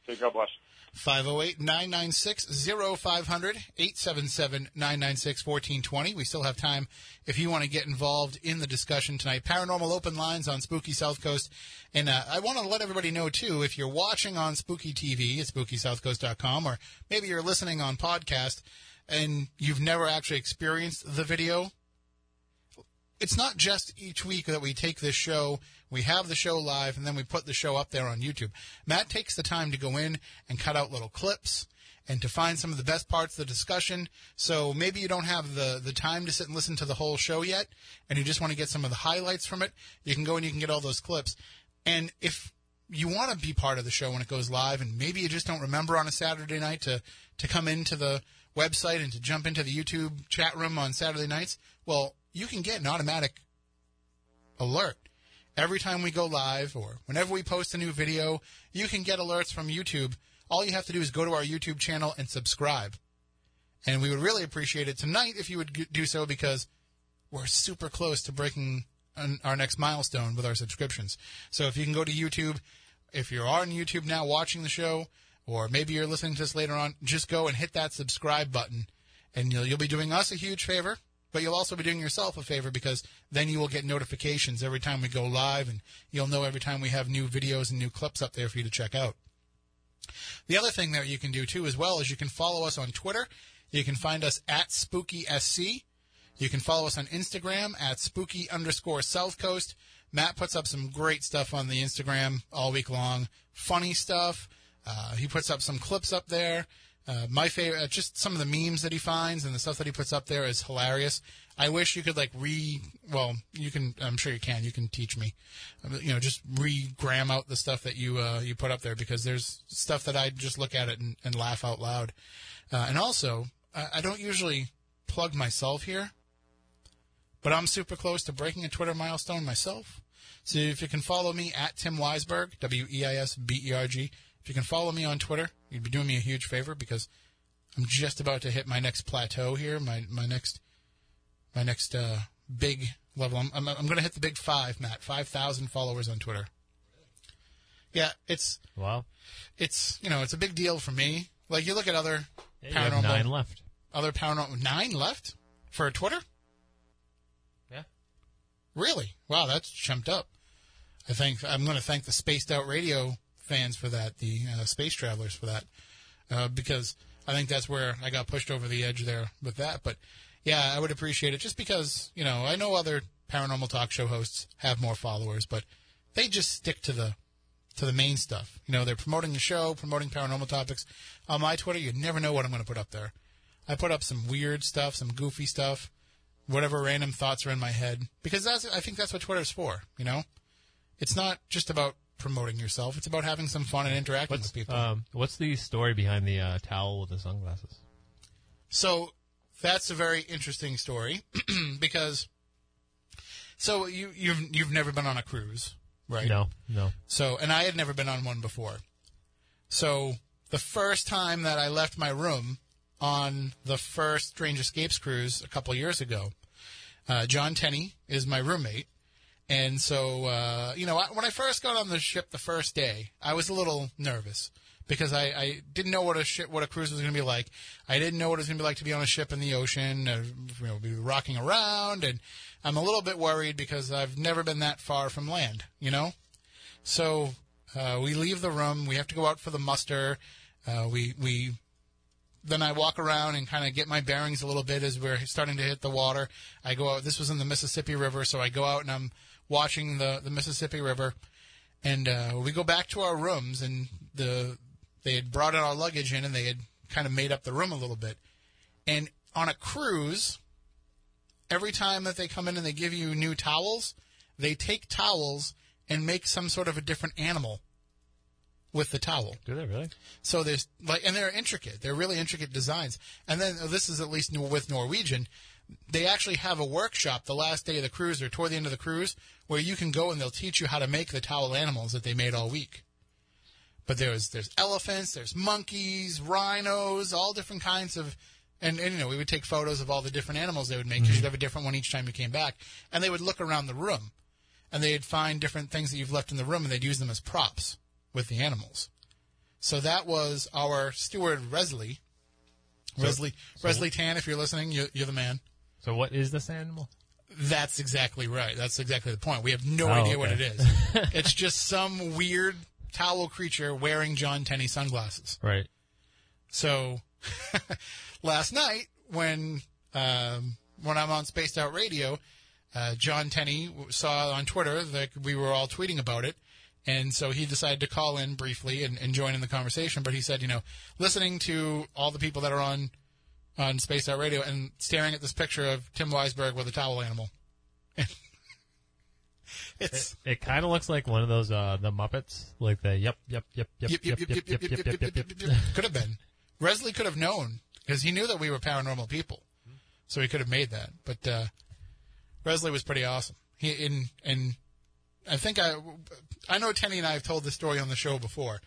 Okay, God bless. 508 996 0500 877 996 1420. We still have time if you want to get involved in the discussion tonight. Paranormal Open Lines on Spooky South Coast. And uh, I want to let everybody know, too, if you're watching on Spooky TV at SpookySouthCoast.com or maybe you're listening on podcast and you've never actually experienced the video, it's not just each week that we take this show, we have the show live, and then we put the show up there on YouTube. Matt takes the time to go in and cut out little clips and to find some of the best parts of the discussion. So maybe you don't have the, the time to sit and listen to the whole show yet, and you just want to get some of the highlights from it. You can go and you can get all those clips. And if you want to be part of the show when it goes live, and maybe you just don't remember on a Saturday night to, to come into the website and to jump into the YouTube chat room on Saturday nights, well, you can get an automatic alert. Every time we go live or whenever we post a new video, you can get alerts from YouTube. All you have to do is go to our YouTube channel and subscribe. And we would really appreciate it tonight if you would do so because we're super close to breaking our next milestone with our subscriptions. So if you can go to YouTube, if you're on YouTube now watching the show, or maybe you're listening to this later on, just go and hit that subscribe button, and you'll you'll be doing us a huge favor, but you'll also be doing yourself a favor because then you will get notifications every time we go live, and you'll know every time we have new videos and new clips up there for you to check out. The other thing that you can do too, as well, is you can follow us on Twitter. You can find us at SpookySC. You can follow us on Instagram at spooky underscore South Coast. Matt puts up some great stuff on the Instagram all week long. Funny stuff. Uh, he puts up some clips up there. Uh, my favorite, uh, just some of the memes that he finds and the stuff that he puts up there is hilarious. I wish you could like re, well, you can, I'm sure you can, you can teach me, Um, you know, just re-gram out the stuff that you, uh, you put up there because there's stuff that I just look at it and, and laugh out loud. Uh, and also, I, I don't usually plug myself here, but I'm super close to breaking a Twitter milestone myself. So if you can follow me at Tim Weisberg, W E I S B E R G, if you can follow me on Twitter, you'd be doing me a huge favor because I'm just about to hit my next plateau here, my my next my next uh, big level. I'm I'm, I'm going to hit the big five, Matt. Five thousand followers on Twitter. Yeah, it's Wow. it's you know it's a big deal for me. Like you look at other Yeah, you have paranormal nine left. other paranormal nine left for Twitter. Yeah. Really? Wow, that's jumped up. I think I'm going to thank the Spaced Out Radio fans for that, the uh, space travelers for that, uh, because I think that's where I got pushed over the edge there with that. But yeah, I would appreciate it just because you know I know other paranormal talk show hosts have more followers, but they just stick to the to the main stuff. You know, they're promoting the show, promoting paranormal topics. On my Twitter, you never know what I'm going to put up there. I put up some weird stuff, some goofy stuff, whatever random thoughts are in my head, because that's I think that's what Twitter's for. You know, it's not just about promoting yourself; it's about having some fun and interacting What's with people. um, what's the story behind the uh, towel with the sunglasses? So that's a very interesting story *clears throat* because so you you've you've never been on a cruise, right? No, no. So and I had never been on one before. So the first time that I left my room on the first Strange Escapes cruise a couple years ago, uh, John Tenney is my roommate. And so, uh, you know, when I first got on the ship the first day, I was a little nervous because I, I didn't know what a ship, what a cruise was going to be like. I didn't know what it was going to be like to be on a ship in the ocean, uh, you know, be rocking around, and I'm a little bit worried because I've never been that far from land, you know. So uh, we leave the room. We have to go out for the muster. Uh, we we then I walk around and kind of get my bearings a little bit as we're starting to hit the water. I go out. This was in the Mississippi River, so I go out and I'm watching the the Mississippi River, and uh, we go back to our rooms and the they had brought in our luggage in and they had kind of made up the room a little bit. And on a cruise, every time that they come in and they give you new towels, they take towels and make some sort of a different animal with the towel. Do they really? So there's like, and they're intricate. They're really intricate designs. And then this is at least with Norwegian. They actually have a workshop the last day of the cruise or toward the end of the cruise where you can go and they'll teach you how to make the towel animals that they made all week. But there's there's elephants, there's monkeys, rhinos, all different kinds of, and, and you know we would take photos of all the different animals they would make because you'd mm-hmm. have a different one each time you came back, and they would look around the room, and they'd find different things that you've left in the room and they'd use them as props with the animals. So that was our steward Resley. Resley, Resley Tan, if you're listening, you're, you're the man. So what is this animal? That's exactly right. That's exactly the point. We have no Oh, idea what it is. *laughs* it's just some weird towel creature wearing John Tenney sunglasses. Right. So *laughs* last night when um, when I'm on Spaced Out Radio, uh, John Tenney saw on Twitter that we were all tweeting about it. And so he decided to call in briefly and, and join in the conversation. But he said, you know, listening to all the people that are on on Spaced Out Radio and staring at this picture of Tim Weisberg with a towel animal. it's It, it kind of looks like one of those uh, the Muppets, like the yep, yep, yep, yep, yep, yep, yep, yep, yep, yep, yep, yep, yep. could have been. Resley could have known because he knew that we were paranormal people, so he could have made that. But uh, Resley was pretty awesome. He in and I think I I know Tenney and I have told this story on the show before,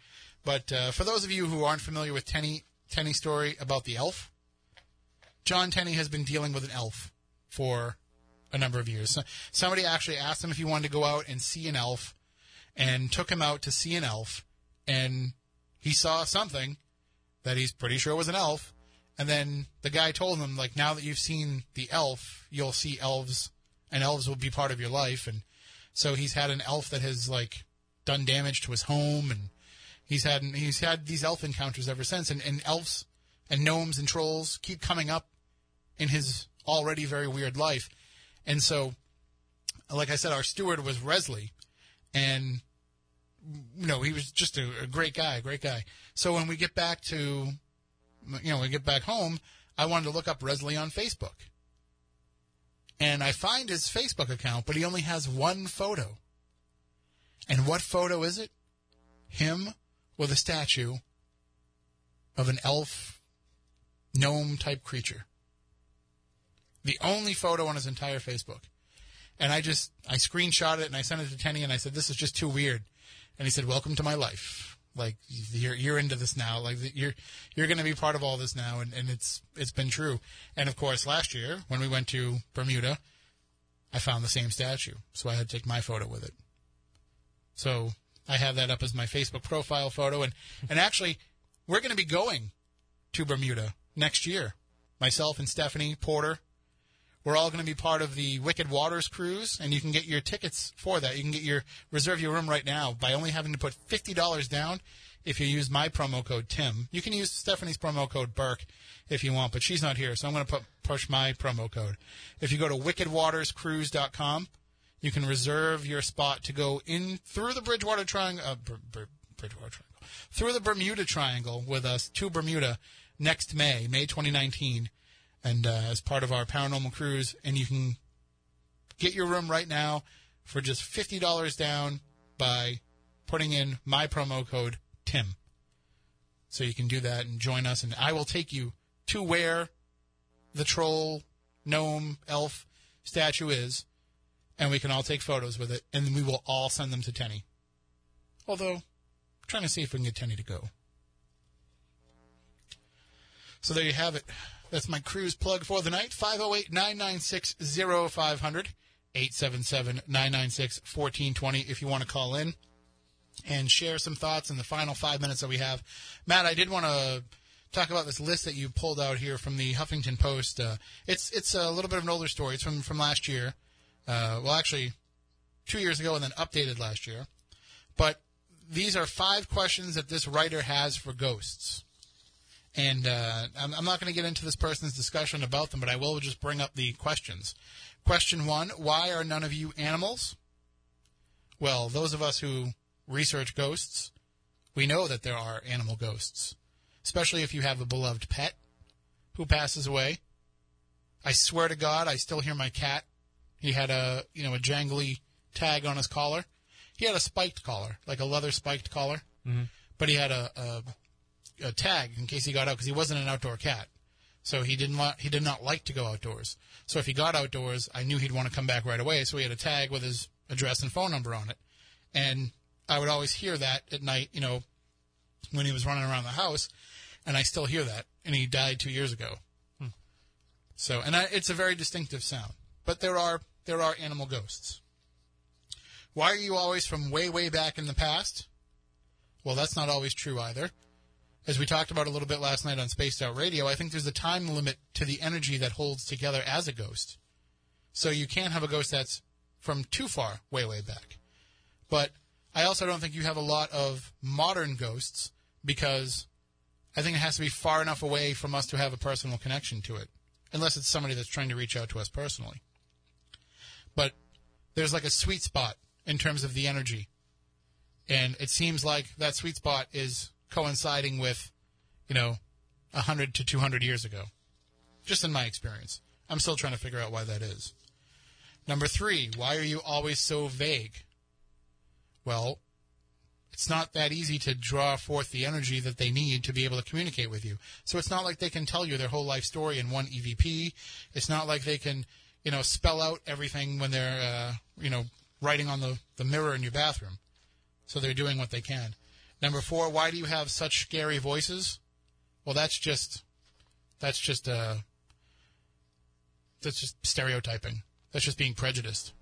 but uh, for those of you who aren't familiar with Tenney Tenney's story about the elf, John Tenney has been dealing with an elf for a number of years. So- Somebody actually asked him if he wanted to go out and see an elf, and took him out to see an elf, and he saw something that he's pretty sure was an elf. And then the guy told him, like, now that you've seen the elf, you'll see elves, and elves will be part of your life. And so he's had an elf that has like done damage to his home, and he's had he's had these elf encounters ever since. And, and elves and gnomes and trolls keep coming up in his already very weird life. And so, like I said, our steward was Resley, and you know he was just a, a great guy, a great guy. So when we get back to, you know, we get back home, I wanted to look up Resley on Facebook, and I find his Facebook account, but he only has one photo. And what photo is it? Him with a statue of an elf gnome type creature. The only photo on his entire Facebook. And I just I screenshot it and I sent it to Tenney and I said, This is just too weird. And he said, Welcome to my life. Like you're you're into this now. Like you're you're gonna be part of all this now and, and it's it's been true. And of course last year when we went to Bermuda, I found the same statue. So I had to take my photo with it. So I have that up as my Facebook profile photo and, and actually we're gonna be going to Bermuda next year. Myself and Stephanie Porter, we're all going to be part of the Wicked Waters cruise, and you can get your tickets for that. You can get your reserve your room right now by only having to put fifty dollars down if you use my promo code Tim. You can use Stephanie's promo code Burke if you want, but she's not here, so I'm going to put push my promo code. If you go to wickedwaterscruise.com, you can reserve your spot to go in through the Bridgewater Triangle, uh, Br- Br- Bridgewater Triangle, through the Bermuda Triangle with us to Bermuda next May, May 2019 and uh, as part of our paranormal cruise. And you can get your room right now for just fifty dollars down by putting in my promo code Tim. So you can do that and join us, and I will take you to where the troll, gnome, elf statue is, and we can all take photos with it, and we will all send them to Tenney. Although, I'm trying to see if we can get Tenney to go. So there you have it. That's my cruise plug for the night. 508 996 0500 877 996 1420 if you want to call in and share some thoughts in the final five minutes that we have. Matt, I did want to talk about this list that you pulled out here from the Huffington Post. Uh, it's it's a little bit of an older story. It's from from last year. Uh, well, actually, two years ago, and then updated last year. But these are five questions that this writer has for ghosts. And uh, I'm, I'm not going to get into this person's discussion about them, but I will just bring up the questions. Question one Why are none of you animals? Well, those of us who research ghosts, we know that there are animal ghosts, especially if you have a beloved pet who passes away. I swear to God, I still hear my cat. He had a you know a jangly tag on his collar. He had a spiked collar, like a leather spiked collar, Mhm. but he had a, a, a tag in case he got out because he wasn't an outdoor cat. So he didn't want he did not like to go outdoors. So if he got outdoors, I knew he'd want to come back right away. So he had a tag with his address and phone number on it, and I would always hear that at night. You know, when he was running around the house, and I still hear that. And he died two years ago. Hmm. So, and I, it's a very distinctive sound. But there are there are animal ghosts. Why are you always from way way back in the past? Well, that's not always true either. As we talked about a little bit last night on Spaced Out Radio, I think there's a time limit to the energy that holds together as a ghost. So you can't have a ghost that's from too far way way back. But I also don't think you have a lot of modern ghosts because I think it has to be far enough away from us to have a personal connection to it, unless it's somebody that's trying to reach out to us personally. but there's like a sweet spot in terms of the energy. And it seems like that sweet spot is coinciding with, you know, 100 to 200 years ago. Just in my experience. I'm still trying to figure out why that is. Number three, why are you always so vague? Well, it's not that easy to draw forth the energy that they need to be able to communicate with you. So it's not like they can tell you their whole life story in one EVP. It's not like they can, you know, spell out everything when they're, uh, you know, writing on the, the mirror in your bathroom. So they're doing what they can. Number four, why do you have such scary voices? Well, that's just, that's just, uh, that's just stereotyping. That's just being prejudiced.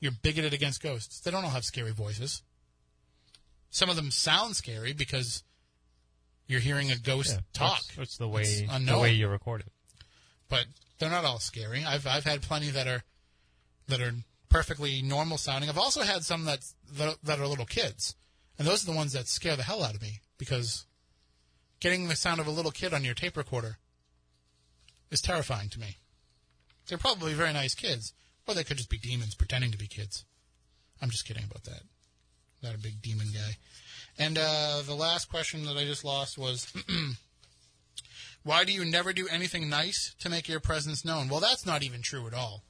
You're bigoted against ghosts. They don't all have scary voices. Some of them sound scary because you're hearing a ghost Yeah, talk. It's, it's the way It's the way you record it. but they're not all scary. I've I've had plenty that are that are perfectly normal sounding. I've also had some that, that are little kids, and those are the ones that scare the hell out of me because getting the sound of a little kid on your tape recorder is terrifying to me. They're probably very nice kids, or they could just be demons pretending to be kids. I'm just kidding about that. Not a big demon guy. And uh, the last question that I just lost was *clears throat* Why do you never do anything nice to make your presence known? Well, that's not even true at all.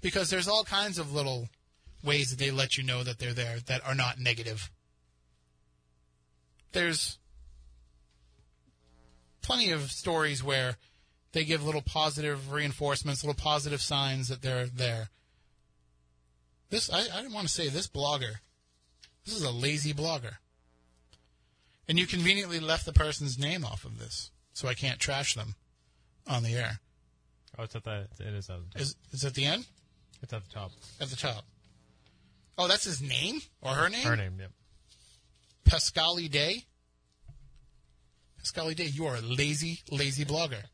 Because there's all kinds of little ways that they let you know that they're there that are not negative. There's plenty of stories where they give little positive reinforcements, little positive signs that they're there. This I, I didn't want to say this blogger. This is a lazy blogger. And you conveniently left the person's name off of this, so I can't trash them on the air. Oh, it's at the it is at the top. Is is at the end? It's at the top. At the top. Oh, that's his name or her name? Her name, yep. Pascali Day. Pascali Day, you are a lazy, lazy blogger.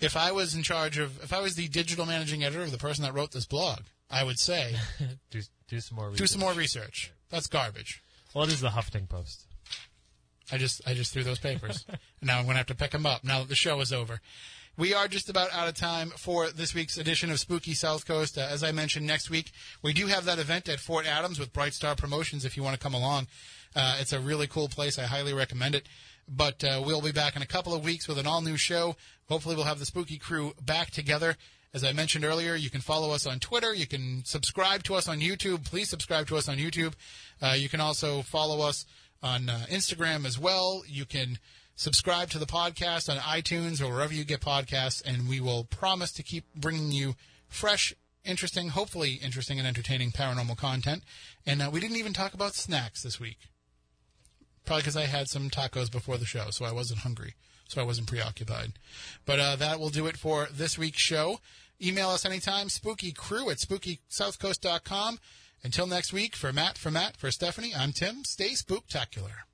If I was in charge of, if I was the digital managing editor of the person that wrote this blog, I would say, *laughs* Do do some more. do some more research. research. That's garbage. Well, it is the Huffington Post. I just I just threw those papers. and *laughs* now I'm going to have to pick them up now that the show is over. We are just about out of time for this week's edition of Spooky South Coast. Uh, as I mentioned, next week we do have that event at Fort Adams with Bright Star Promotions. If you want to come along, uh, it's a really cool place. I highly recommend it. But uh, we'll be back in a couple of weeks with an all new show. Hopefully, we'll have the Spooky crew back together. As I mentioned earlier, you can follow us on Twitter. You can subscribe to us on YouTube. Please subscribe to us on YouTube. Uh, you can also follow us on uh, Instagram as well. You can subscribe to the podcast on iTunes or wherever you get podcasts, and we will promise to keep bringing you fresh, interesting, hopefully interesting and entertaining paranormal content. And uh, we didn't even talk about snacks this week. Probably because I had some tacos before the show, so I wasn't hungry, so I wasn't preoccupied. But uh, that will do it for this week's show. Email us anytime, spookycrew at spookysouthcoast.com. Until next week, for Matt, for Matt, for Stephanie, I'm Tim. Stay spooktacular.